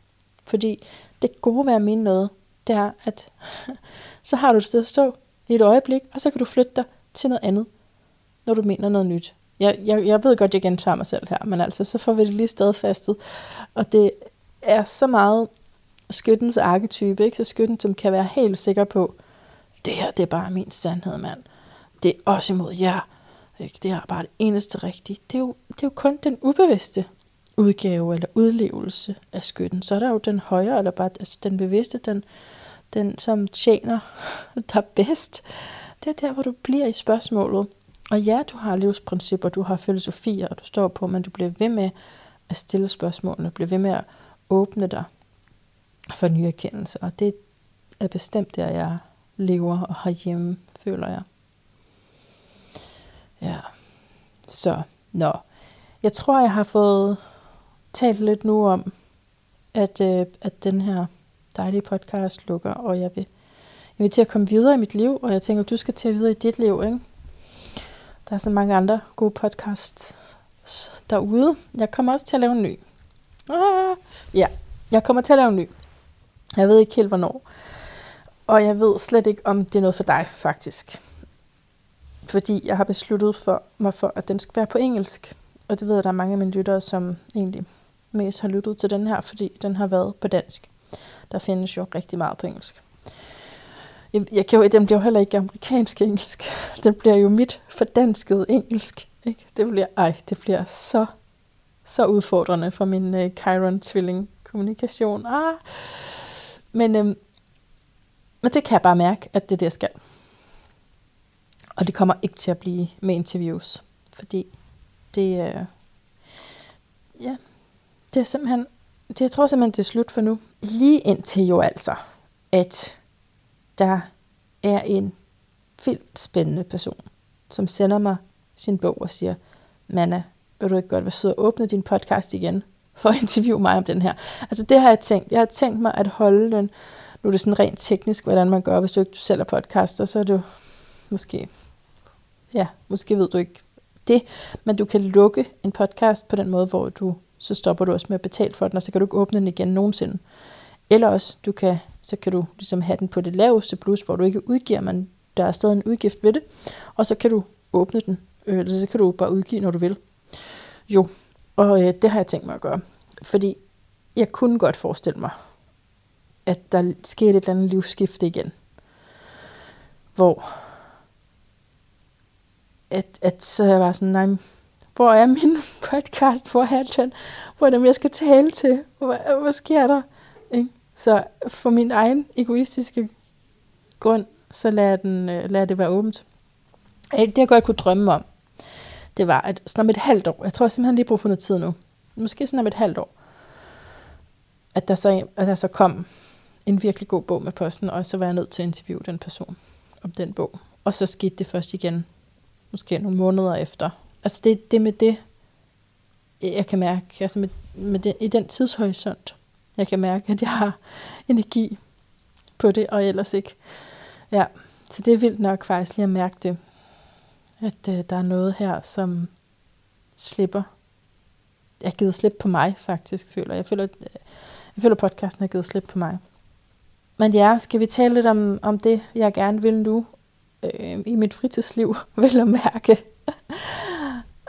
A: Fordi det gode ved at mene noget, det er, at så har du et sted at stå i et øjeblik, og så kan du flytte dig til noget andet, når du mener noget nyt. Jeg, jeg, jeg ved godt, jeg gentager mig selv her, men altså, så får vi det lige stadfæstet. Og det er så meget skyttens arketype, ikke? så skytten, som kan være helt sikker på, det her, det er bare min sandhed, mand. Det er også imod jer. Ikke? Det er bare det eneste rigtige. Det er, jo, det er jo kun den ubevidste udgave eller udlevelse af skytten. Så er der jo den højere, eller bare altså den bevidste, den, den som tjener dig bedst. Det er der, hvor du bliver i spørgsmålet. Og ja, du har livsprincipper, du har filosofier, og du står på, men du bliver ved med at stille spørgsmålene, bliver ved med at åbne dig for nye erkendelser. Og det er bestemt der, jeg lever og har hjemme, føler jeg. Ja, så, nå. Jeg tror, jeg har fået talt lidt nu om, at, øh, at den her dejlige podcast lukker, og jeg vil, jeg vil til at komme videre i mit liv, og jeg tænker, du skal til at videre i dit liv, ikke? Der er så mange andre gode podcasts derude. Jeg kommer også til at lave en ny. Ah, ja, jeg kommer til at lave en ny. Jeg ved ikke helt, hvornår. Og jeg ved slet ikke, om det er noget for dig, faktisk. Fordi jeg har besluttet for mig for, at den skal være på engelsk. Og det ved jeg, at der er mange af mine lyttere, som egentlig mest har lyttet til den her, fordi den har været på dansk. Der findes jo rigtig meget på engelsk. Jeg, jeg kan jo, den bliver jo heller ikke amerikansk engelsk. Den bliver jo mit fordansket engelsk. Ikke? Det bliver, ej, det bliver så, så udfordrende for min øh, Chiron-tvilling kommunikation. Ah. Men, øhm, men det kan jeg bare mærke, at det er det, jeg skal. Og det kommer ikke til at blive med interviews, fordi det, øh, ja, det er simpelthen, det, jeg tror simpelthen, det er slut for nu. Lige indtil jo altså, at der er en vildt spændende person, som sender mig sin bog og siger, Manna, vil du ikke godt være sød og åbne din podcast igen, for at interviewe mig om den her. Altså det har jeg tænkt. Jeg har tænkt mig at holde den, nu er det sådan rent teknisk, hvordan man gør, hvis du ikke selv er podcaster, så er du måske, ja, måske ved du ikke det, men du kan lukke en podcast på den måde, hvor du så stopper du også med at betale for den, og så kan du ikke åbne den igen nogensinde. Eller også, du kan, så kan du ligesom have den på det laveste plus, hvor du ikke udgiver, men der er stadig en udgift ved det, og så kan du åbne den, øh, eller så kan du bare udgive, når du vil. Jo, og øh, det har jeg tænkt mig at gøre, fordi jeg kunne godt forestille mig, at der skete et eller andet livsskifte igen, hvor at, at så jeg var sådan, nej, hvor er min podcast, hvor er den, hvor er dem, jeg skal tale til, hvad, hvad sker der? Ikke? Så for min egen egoistiske grund, så lader, den, øh, lader det være åbent. Øh, det jeg godt kunne drømme om, det var, at sådan om et halvt år, jeg tror simpelthen lige brug for noget tid nu, måske sådan om et halvt år, at der så, at der så kom en virkelig god bog med posten, og så var jeg nødt til at interviewe den person om den bog. Og så skete det først igen, måske nogle måneder efter, altså det, det med det, jeg kan mærke, altså med, med det, i den tidshorisont, jeg kan mærke, at jeg har energi på det, og ellers ikke. Ja, så det er vildt nok faktisk lige at mærke det, at øh, der er noget her, som slipper. Jeg har givet slip på mig, faktisk, føler jeg. Føler, jeg føler, podcasten har givet slip på mig. Men ja, skal vi tale lidt om, om det, jeg gerne vil nu øh, i mit fritidsliv, vil at mærke.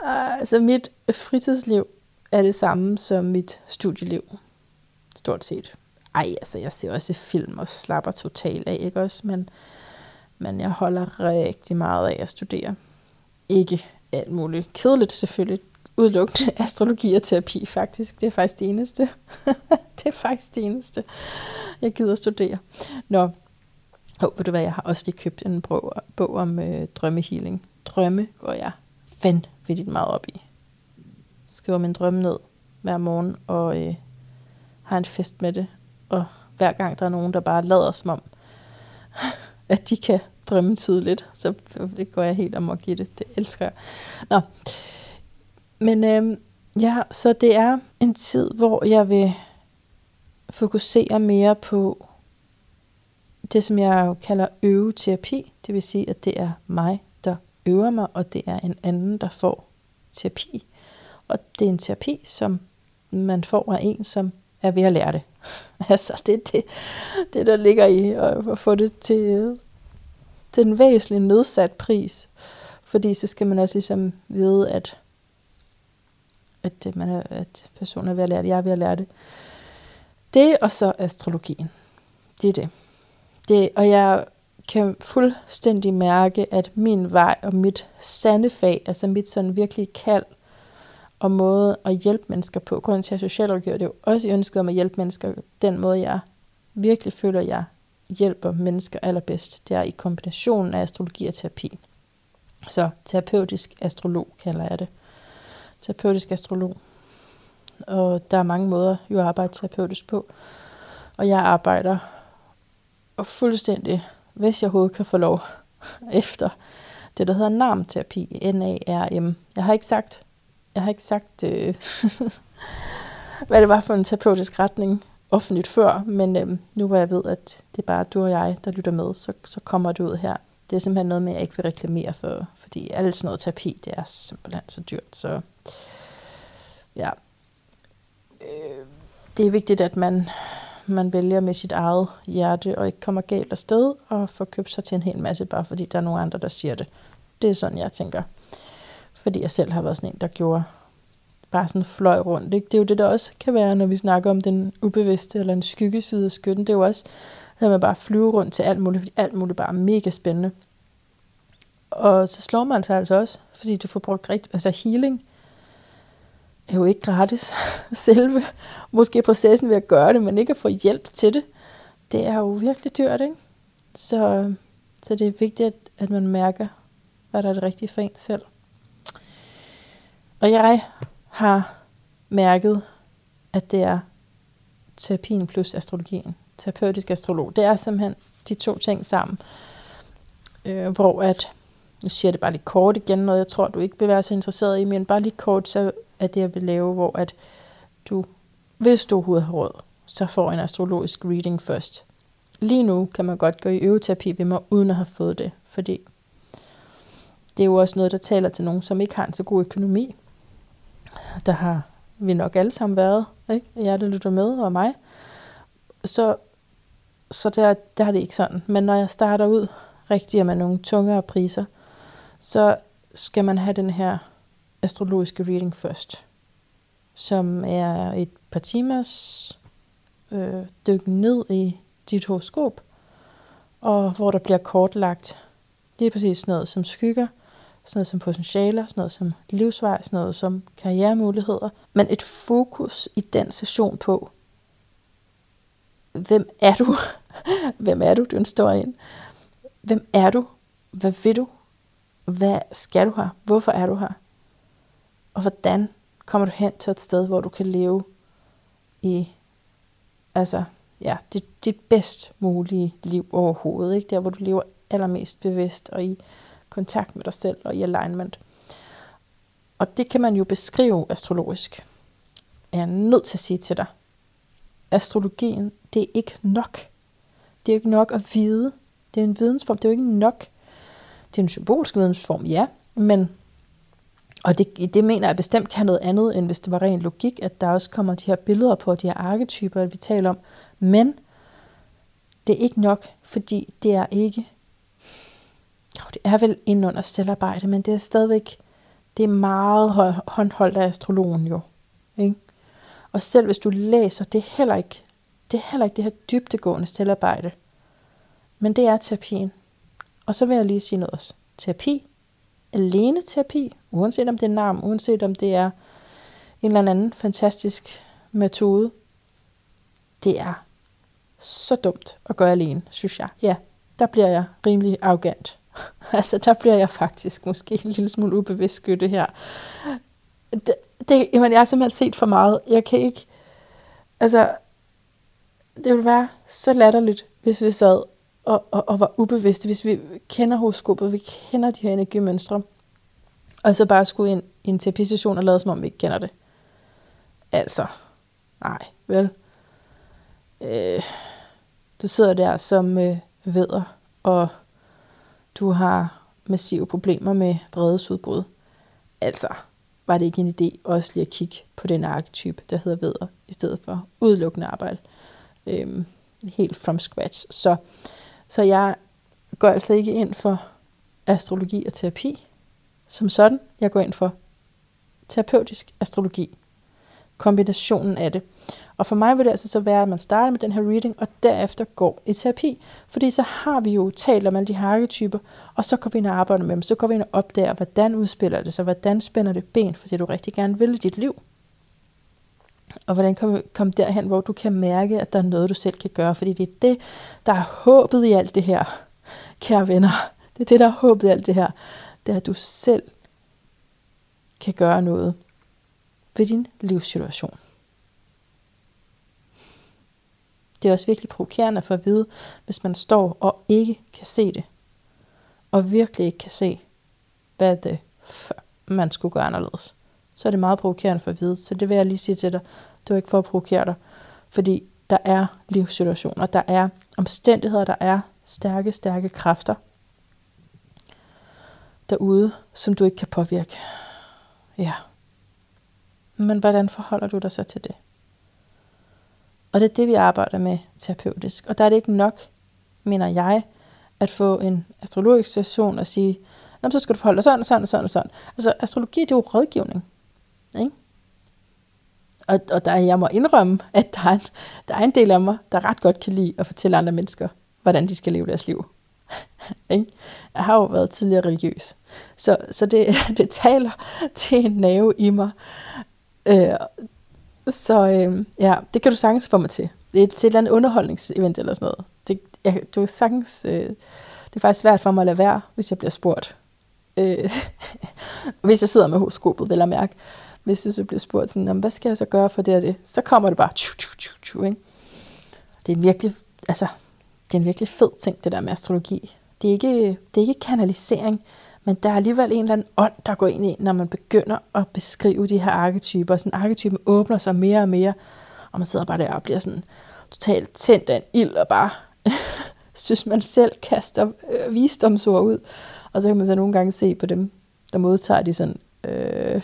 A: Altså mit fritidsliv er det samme som mit studieliv. Stort set. Ej, altså jeg ser også film og slapper totalt af, ikke også? Men, men jeg holder rigtig meget af at studere. Ikke alt muligt. Kedeligt selvfølgelig. Udelukkende astrologi og terapi faktisk. Det er faktisk det eneste. det er faktisk det eneste, jeg gider studere. Nå, oh, ved du hvad, jeg har også lige købt en bog, bog om øh, drømmehealing. Drømme går jeg vanvittigt meget op i. Skriver min drømme ned hver morgen, og øh, har en fest med det. Og hver gang der er nogen, der bare lader som om, at de kan drømme tydeligt, så det går jeg helt amok i det. Det elsker jeg. Nå. Men øh, ja, så det er en tid, hvor jeg vil fokusere mere på det, som jeg kalder øveterapi. Det vil sige, at det er mig, der øver mig, og det er en anden, der får terapi. Og det er en terapi, som man får af en, som er ved at lære det. altså, det er det, det, der ligger i at få det til, til en væsentlig nedsat pris. Fordi så skal man også ligesom vide, at, at, øh, man er, at personen er ved at lære det, jeg er ved at lære det. Det og så astrologien. Det er det det og jeg kan fuldstændig mærke, at min vej og mit sande fag, altså mit sådan virkelig kald og måde at hjælpe mennesker på, grunden til at socialrådgiver, det er jo også ønsket om at hjælpe mennesker, den måde jeg virkelig føler, jeg hjælper mennesker allerbedst, det er i kombinationen af astrologi og terapi. Så terapeutisk astrolog kalder jeg det. Terapeutisk astrolog. Og der er mange måder jo at arbejde terapeutisk på. Og jeg arbejder og fuldstændig, hvis jeg overhovedet kan få lov, efter det, der hedder NARM-terapi. N-A-R-M. Jeg har ikke sagt, jeg har ikke sagt øh, hvad det var for en terapeutisk retning offentligt før, men øh, nu hvor jeg ved, at det er bare du og jeg, der lytter med, så, så kommer det ud her. Det er simpelthen noget med, at jeg ikke vil reklamere for, fordi alt sådan noget terapi, det er simpelthen så dyrt. Så ja, øh, det er vigtigt, at man, man vælger med sit eget hjerte, og ikke kommer galt afsted, og får købt sig til en hel masse, bare fordi der er nogle andre, der siger det. Det er sådan, jeg tænker. Fordi jeg selv har været sådan en, der gjorde bare sådan fløj rundt. Ikke? Det er jo det, der også kan være, når vi snakker om den ubevidste eller en skyggeside af skytten. Det er jo også, at man bare flyver rundt til alt muligt, fordi alt muligt bare er mega spændende. Og så slår man sig altså også, fordi du får brugt rigtig, altså healing er jo ikke gratis. Selve måske processen ved at gøre det, men ikke at få hjælp til det, det er jo virkelig dyrt, ikke? Så, så det er vigtigt, at, at man mærker, hvad der er det rigtige for en selv. Og jeg har mærket, at det er terapien plus astrologien. Terapeutisk astrolog. Det er simpelthen de to ting sammen. Øh, hvor at, nu siger jeg det bare lidt kort igen, noget jeg tror, du ikke vil være så interesseret i, men bare lidt kort, så af det, jeg vil lave, hvor at du, hvis du overhovedet har råd, så får en astrologisk reading først. Lige nu kan man godt gå i øveterapi ved mig, uden at have fået det, fordi det er jo også noget, der taler til nogen, som ikke har en så god økonomi, der har vi nok alle sammen været, ikke? Jeg, der lytter med, og mig. Så, så der, der er det ikke sådan. Men når jeg starter ud rigtig med nogle tungere priser, så skal man have den her astrologiske reading først, som er et par timers øh, dyk ned i dit horoskop, og hvor der bliver kortlagt lige præcis sådan noget som skygger, sådan noget som potentialer, sådan noget som livsvej, sådan noget som karrieremuligheder, men et fokus i den session på, hvem er du? hvem er du? Det er en stor en. Hvem er du? Hvad vil du? Hvad skal du her? Hvorfor er du her? Og hvordan kommer du hen til et sted, hvor du kan leve i altså, ja, dit, dit bedst mulige liv overhovedet. Ikke? Der, hvor du lever allermest bevidst og i kontakt med dig selv og i alignment. Og det kan man jo beskrive astrologisk. Jeg er nødt til at sige til dig, astrologien, det er ikke nok. Det er ikke nok at vide. Det er en vidensform, det er jo ikke nok. Det er en symbolsk vidensform, ja, men og det, det mener jeg bestemt kan noget andet, end hvis det var ren logik, at der også kommer de her billeder på, de her arketyper, vi taler om. Men det er ikke nok, fordi det er ikke jo, det er vel ind under selvarbejde, men det er stadigvæk, det er meget håndholdt af astrologen jo. Ikke? Og selv hvis du læser, det er heller ikke det, er heller ikke det her dybtegående selvarbejde. Men det er terapien. Og så vil jeg lige sige noget også. Terapi, alene terapi, uanset om det er navn, uanset om det er en eller anden fantastisk metode, det er så dumt at gøre alene, synes jeg. Ja, der bliver jeg rimelig arrogant. altså, der bliver jeg faktisk måske en lille smule ubevidst skytte her. Det, det, jamen, jeg har simpelthen set for meget. Jeg kan ikke... Altså, det ville være så latterligt, hvis vi sad og, og, og var ubevidste, hvis vi kender horoskopet, vi kender de her energimønstre, og så bare skulle ind i en terapistation og lade som om vi ikke kender det. Altså, nej, vel. Øh, du sidder der som øh, veder, og du har massive problemer med vredesudbrud. Altså, var det ikke en idé også lige at kigge på den arketype, der hedder veder, i stedet for udelukkende arbejde Øh, helt from scratch. Så, så jeg går altså ikke ind for astrologi og terapi som sådan. Jeg går ind for terapeutisk astrologi. Kombinationen af det. Og for mig vil det altså så være, at man starter med den her reading, og derefter går i terapi. Fordi så har vi jo talt om alle de her arketyper, og så går vi ind og arbejder med dem. Så går vi ind og opdager, hvordan udspiller det sig, hvordan spænder det ben for det, du rigtig gerne vil i dit liv. Og hvordan komme kom derhen, hvor du kan mærke, at der er noget, du selv kan gøre. Fordi det er det, der er håbet i alt det her, kære venner. Det er det, der er håbet i alt det her. Det er, at du selv kan gøre noget ved din livssituation. Det er også virkelig provokerende for at vide, hvis man står og ikke kan se det. Og virkelig ikke kan se, hvad det man skulle gøre anderledes. Så er det meget provokerende for at vide. Så det vil jeg lige sige til dig. Det er ikke for at provokere dig. Fordi der er livssituationer, der er omstændigheder, der er stærke, stærke kræfter derude, som du ikke kan påvirke. Ja. Men hvordan forholder du dig så til det? Og det er det, vi arbejder med terapeutisk. Og der er det ikke nok, mener jeg, at få en astrologisk session og sige, så skal du forholde dig sådan og sådan og sådan og sådan. Altså astrologi, det er jo rådgivning. Ikke? Og, og der, jeg må indrømme, at der er, en, der er en del af mig, der ret godt kan lide at fortælle andre mennesker, hvordan de skal leve deres liv. ikke? Jeg har jo været tidligere religiøs. Så, så det, det taler til en nerve i mig. Øh, så øh, ja, det kan du sagtens få mig til. Det er til et eller andet underholdningsevent eller sådan noget. Det, jeg, du sagtens, øh, det er faktisk svært for mig at lade være, hvis jeg bliver spurgt. Øh, hvis jeg sidder med horoskopet, vil jeg mærke. Hvis du så bliver spurgt sådan, hvad skal jeg så gøre for det og det? Så kommer det bare, tju, tju, tju, tju, ikke? Det er en virkelig, altså, det er en virkelig fed ting, det der med astrologi. Det er ikke, det er ikke kanalisering, men der er alligevel en eller anden ånd, der går ind i, når man begynder at beskrive de her arketyper. Sådan arketypen åbner sig mere og mere, og man sidder bare der og bliver sådan totalt tændt af en ild, og bare synes, man selv kaster øh, visdomsord ud. Og så kan man så nogle gange se på dem, der modtager de sådan, øh,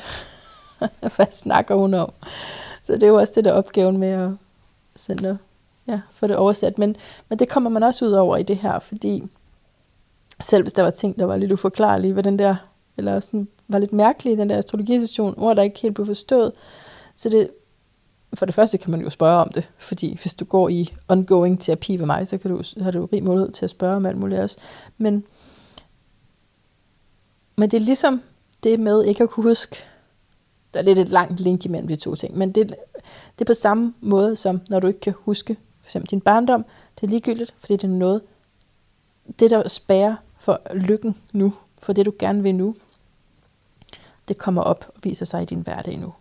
A: hvad snakker hun om? Så det er jo også det der opgaven med at sende, ja, få det oversat. Men, men det kommer man også ud over i det her, fordi selv hvis der var ting, der var lidt uforklarlige, hvad den der, eller sådan, var lidt mærkelige, den der astrologisession, ord, der ikke helt blev forstået. Så det, for det første kan man jo spørge om det, fordi hvis du går i ongoing terapi ved mig, så kan du, har du rig mulighed til at spørge om alt muligt også. Men, men det er ligesom det med ikke at kunne huske, der er lidt et langt link imellem de to ting, men det, det er på samme måde, som når du ikke kan huske for eksempel din barndom, det er ligegyldigt, fordi det er noget, det der spærer for lykken nu, for det du gerne vil nu, det kommer op og viser sig i din hverdag nu.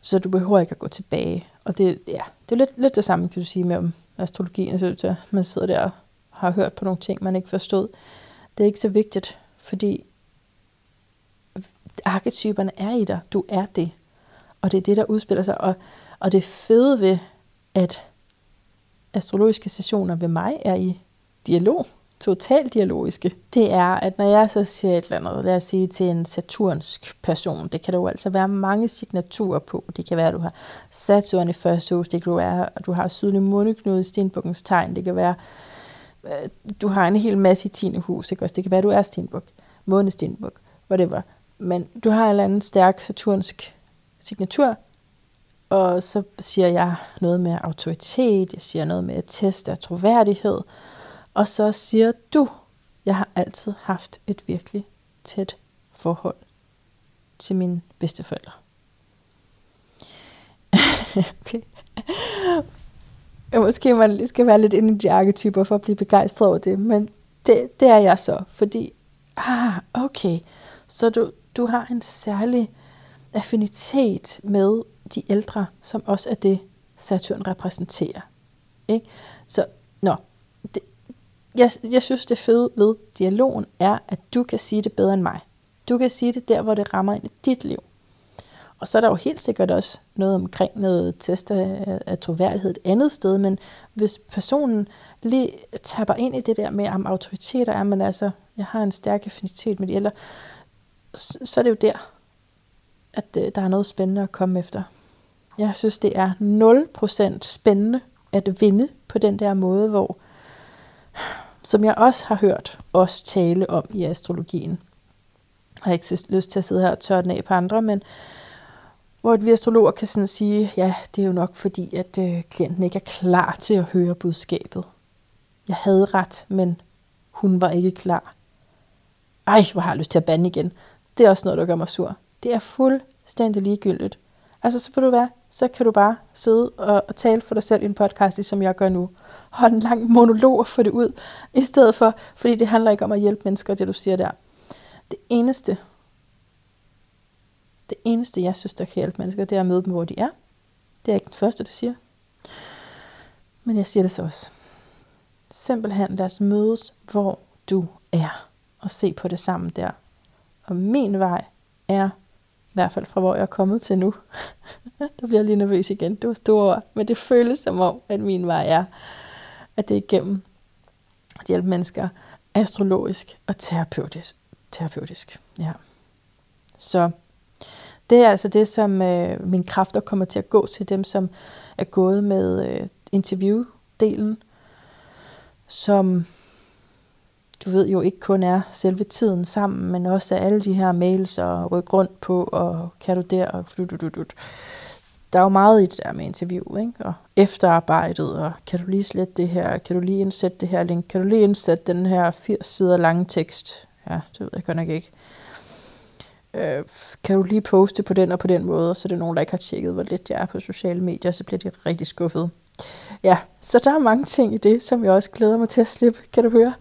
A: Så du behøver ikke at gå tilbage. Og det, ja, det er lidt, lidt det samme, kan du sige, med astrologien. Altså, man sidder der og har hørt på nogle ting, man ikke forstod. Det er ikke så vigtigt, fordi arketyperne er i dig. Du er det. Og det er det, der udspiller sig. Og, og det fede ved, at astrologiske sessioner ved mig er i dialog totalt dialogiske, det er, at når jeg så siger et eller andet, lad os sige til en saturnsk person, det kan der jo altså være mange signaturer på. Det kan være, at du har Saturn i første hus, det kan være, at du har sydlig måneknude i Stenbukkens tegn, det kan være, øh, du har en hel masse i 10. hus, ikke? Også det kan være, at du er Stenbuk, måne Stenbuk, whatever. Men du har en eller anden stærk saturnsk signatur, og så siger jeg noget med autoritet, jeg siger noget med at teste af troværdighed, og så siger du, jeg har altid haft et virkelig tæt forhold til mine bedsteforældre. okay. Måske man skal være lidt inde i de arketyper for at blive begejstret over det, men det, det er jeg så, fordi, ah, okay, så du, du har en særlig affinitet med de ældre, som også er det, Saturn repræsenterer. Ikke? Så, nå, det, jeg, jeg synes, det fede ved dialogen er, at du kan sige det bedre end mig. Du kan sige det der, hvor det rammer ind i dit liv. Og så er der jo helt sikkert også noget omkring noget test af, af troværdighed et andet sted, men hvis personen lige tapper ind i det der med, om autoriteter er, man altså, jeg har en stærk affinitet med de ældre, så, så er det jo der, at øh, der er noget spændende at komme efter. Jeg synes, det er 0% spændende at vinde på den der måde, hvor, som jeg også har hørt os tale om i astrologien. Jeg har ikke lyst til at sidde her og tørre den af på andre, men hvor vi astrologer kan sådan sige, ja, det er jo nok fordi, at øh, klienten ikke er klar til at høre budskabet. Jeg havde ret, men hun var ikke klar. Ej, hvor har jeg lyst til at bande igen. Det er også noget, der gør mig sur. Det er fuldstændig ligegyldigt. Altså, så vil du være, så kan du bare sidde og, og tale for dig selv i en podcast, som jeg gør nu. Hold en lang monolog og få det ud, i stedet for, fordi det handler ikke om at hjælpe mennesker, det du siger der. Det eneste, det eneste, jeg synes, der kan hjælpe mennesker, det er at møde dem, hvor de er. Det er ikke den første, der siger. Men jeg siger det så også. Simpelthen lad os mødes, hvor du er, og se på det sammen der. Og min vej er, i hvert fald fra hvor jeg er kommet til nu, der bliver jeg lige nervøs igen, det var store ord, men det føles som om, at min vej er, at det er igennem at hjælpe mennesker astrologisk og terapeutisk. terapeutisk. Ja. Så det er altså det, som øh, mine kræfter kommer til at gå til dem, som er gået med øh, interviewdelen, som du ved jo ikke kun er selve tiden sammen, men også alle de her mails og rykke rundt på, og kan du der, og du, du, du, du. Der er jo meget i det der med interview, ikke? og efterarbejdet, og kan du lige slette det her, kan du lige indsætte det her link, kan du lige indsætte den her 80 sider lange tekst. Ja, det ved jeg godt nok ikke øh, kan du lige poste på den og på den måde, så det er nogen, der ikke har tjekket, hvor lidt jeg er på sociale medier, så bliver de rigtig skuffet. Ja, så der er mange ting i det, som jeg også glæder mig til at slippe, kan du høre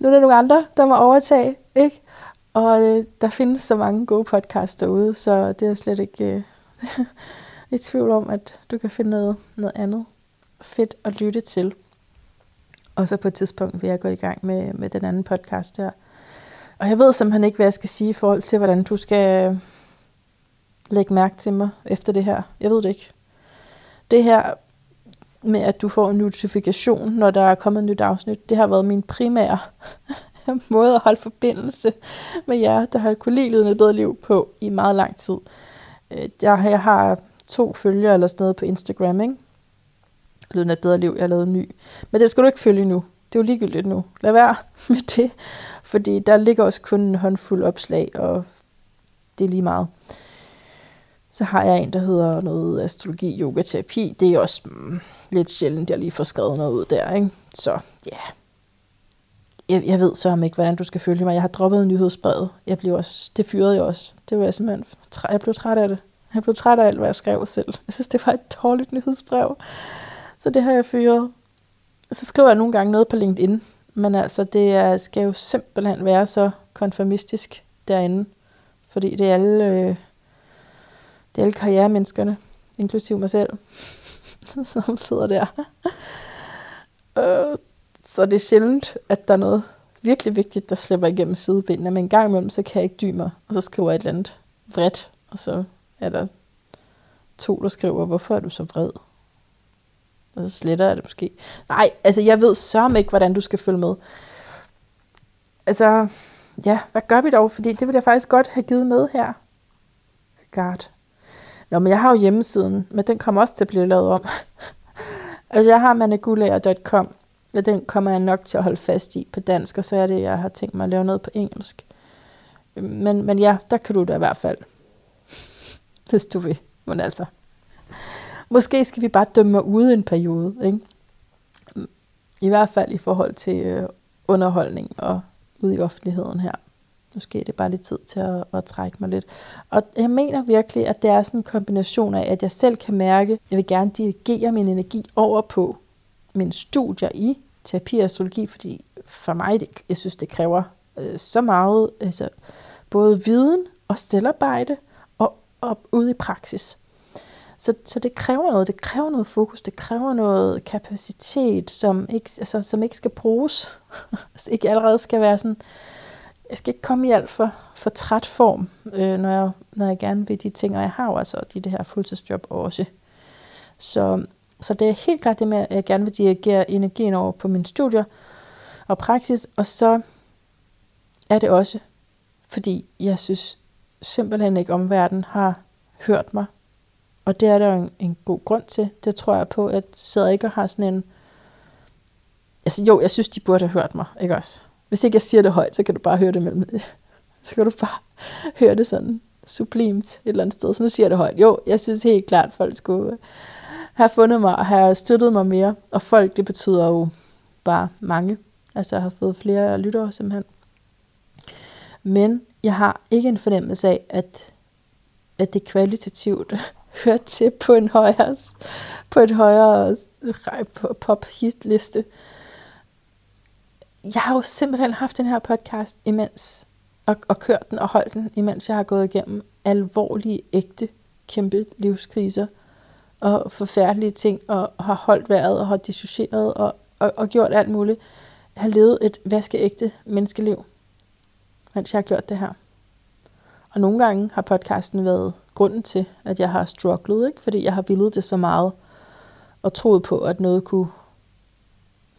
A: nu er der nogle andre, der må overtage, ikke? Og øh, der findes så mange gode podcasts derude, så det er slet ikke øh, i tvivl om, at du kan finde noget, noget andet fedt at lytte til. Og så på et tidspunkt vil jeg gå i gang med, med den anden podcast der. Og jeg ved simpelthen ikke, hvad jeg skal sige i forhold til, hvordan du skal øh, lægge mærke til mig efter det her. Jeg ved det ikke. Det her med, at du får en notifikation, når der er kommet et nyt afsnit, det har været min primære måde at holde forbindelse med jer, der har kunne lide Lyden et bedre liv på i meget lang tid. Øh, jeg, jeg har to følgere eller sådan noget på Instagram, ikke? Lyden et bedre liv, jeg har lavet ny. Men det skal du ikke følge nu. Det er jo ligegyldigt nu. Lad være med det. Fordi der ligger også kun en håndfuld opslag, og det er lige meget. Så har jeg en, der hedder noget astrologi, yoga, terapi. Det er også mm, lidt sjældent, jeg lige får skrevet noget ud der. Ikke? Så ja, yeah. jeg, jeg ved så om ikke, hvordan du skal følge mig. Jeg har droppet nyhedsbrevet. Jeg blev også, det fyrede jeg også. Det var jeg simpelthen, jeg blev træt af det. Jeg blev træt af alt, hvad jeg skrev selv. Jeg synes, det var et dårligt nyhedsbrev. Så det har jeg fyret. Så skriver jeg nogle gange noget på LinkedIn, men altså, det skal jo simpelthen være så konformistisk derinde. Fordi det er alle, øh, det er alle karrieremenneskerne, inklusiv mig selv, som sidder der. øh, så det er sjældent, at der er noget virkelig vigtigt, der slipper igennem sidebenene. Men en gang imellem, så kan jeg ikke dybe mig, og så skriver jeg et eller andet vredt, og så er der to, der skriver, hvorfor er du så vred? Og så sletter jeg det måske. Nej, altså jeg ved sørme ikke, hvordan du skal følge med. Altså, ja, hvad gør vi dog? Fordi det vil jeg faktisk godt have givet med her. God. Nå, men jeg har jo hjemmesiden, men den kommer også til at blive lavet om. altså, jeg har manegulager.com, og den kommer jeg nok til at holde fast i på dansk, og så er det, jeg har tænkt mig at lave noget på engelsk. Men, men ja, der kan du da i hvert fald, hvis du vil. Men altså, Måske skal vi bare dømme mig ude en periode. Ikke? I hvert fald i forhold til øh, underholdning og ude i offentligheden her. Måske er det bare lidt tid til at, at trække mig lidt. Og jeg mener virkelig, at det er sådan en kombination af, at jeg selv kan mærke, at jeg vil gerne dirigere min energi over på mine studier i terapi og astrologi, fordi for mig, det, jeg synes, det kræver øh, så meget, altså både viden og stillarbejde og, og ude i praksis. Så, så det kræver noget, det kræver noget fokus, det kræver noget kapacitet, som ikke, altså, som ikke skal bruges. altså ikke allerede skal være sådan, jeg skal ikke komme i alt for, for træt form, øh, når, jeg, når jeg gerne vil de ting, og jeg har jo altså de det her fuldtidsjob også. Så, så det er helt klart det med, at jeg gerne vil dirigere energien over på mine studier og praksis, og så er det også, fordi jeg synes simpelthen ikke, om verden har hørt mig. Og det er der jo en, en god grund til. Det tror jeg på, at jeg sidder ikke og har sådan en... Altså jo, jeg synes, de burde have hørt mig, ikke også? Hvis ikke jeg siger det højt, så kan du bare høre det mellem... Så kan du bare høre det sådan sublimt et eller andet sted. Så nu siger jeg det højt. Jo, jeg synes helt klart, at folk skulle have fundet mig og have støttet mig mere. Og folk, det betyder jo bare mange. Altså jeg har fået flere lyttere simpelthen. Men jeg har ikke en fornemmelse af, at, at det kvalitativt hører til på en højere, på et højere pop-hitliste. Jeg har jo simpelthen haft den her podcast imens, og, og kørt den og holdt den, imens jeg har gået igennem alvorlige, ægte, kæmpe livskriser og forfærdelige ting, og har holdt vejret og har dissocieret og, og, og gjort alt muligt. Jeg har levet et vaskeægte menneskeliv, mens jeg har gjort det her. Og nogle gange har podcasten været grunden til, at jeg har strugglet, ikke? fordi jeg har villet det så meget, og troet på, at noget kunne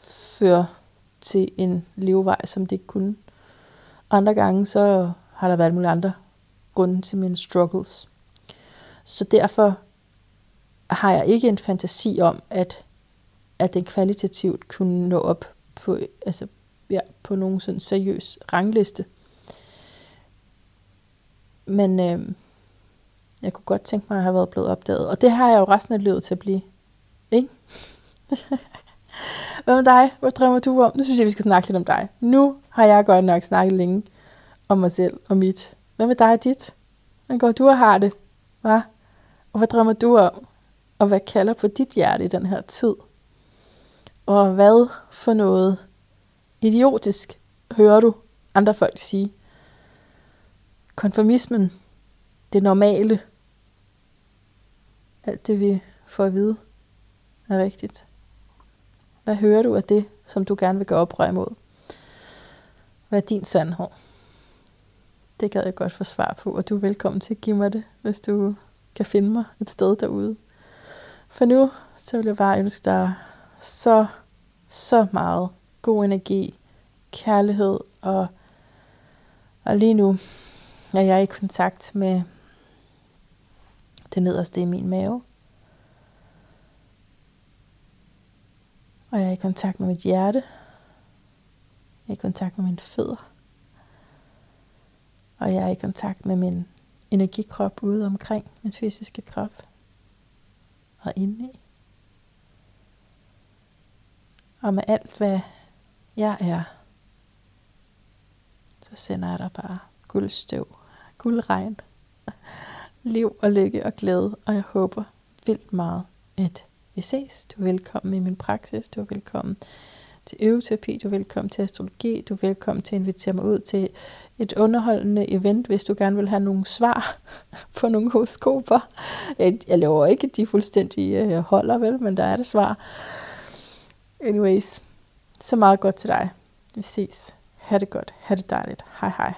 A: føre til en levevej, som det ikke kunne. Andre gange, så har der været mulige andre grunde til mine struggles. Så derfor har jeg ikke en fantasi om, at, at den kvalitativt kunne nå op på, altså, ja, på nogen sådan seriøs rangliste. Men øh, jeg kunne godt tænke mig at have været blevet opdaget. Og det har jeg jo resten af livet til at blive. Ikke? Hvad med dig? Hvad drømmer du om? Nu synes jeg, vi skal snakke lidt om dig. Nu har jeg godt nok snakket længe om mig selv og mit. Hvad med dig og dit? Hvordan går du og har det? Hva? Og hvad drømmer du om? Og hvad kalder på dit hjerte i den her tid? Og hvad for noget idiotisk hører du andre folk sige? Konformismen, det normale, alt det vi får at vide, er rigtigt. Hvad hører du af det, som du gerne vil gøre oprør imod? Hvad er din sandhed? Det gad jeg godt få svar på, og du er velkommen til at give mig det, hvis du kan finde mig et sted derude. For nu, så vil jeg bare ønske dig så, så meget god energi, kærlighed, og, og lige nu er jeg i kontakt med det nederste i min mave. Og jeg er i kontakt med mit hjerte. Jeg er i kontakt med mine fødder. Og jeg er i kontakt med min energikrop ude omkring min fysiske krop. Og indeni. Og med alt, hvad jeg er, så sender jeg dig bare guldstøv, guldregn, liv og lykke og glæde. Og jeg håber vildt meget, at vi ses. Du er velkommen i min praksis. Du er velkommen til øveterapi. Du er velkommen til astrologi. Du er velkommen til at invitere mig ud til et underholdende event, hvis du gerne vil have nogle svar på nogle horoskoper. Jeg, lover ikke, at de fuldstændig øh, holder, vel, men der er det svar. Anyways, så meget godt til dig. Vi ses. Ha' det godt. Ha' det dejligt. Hej hej.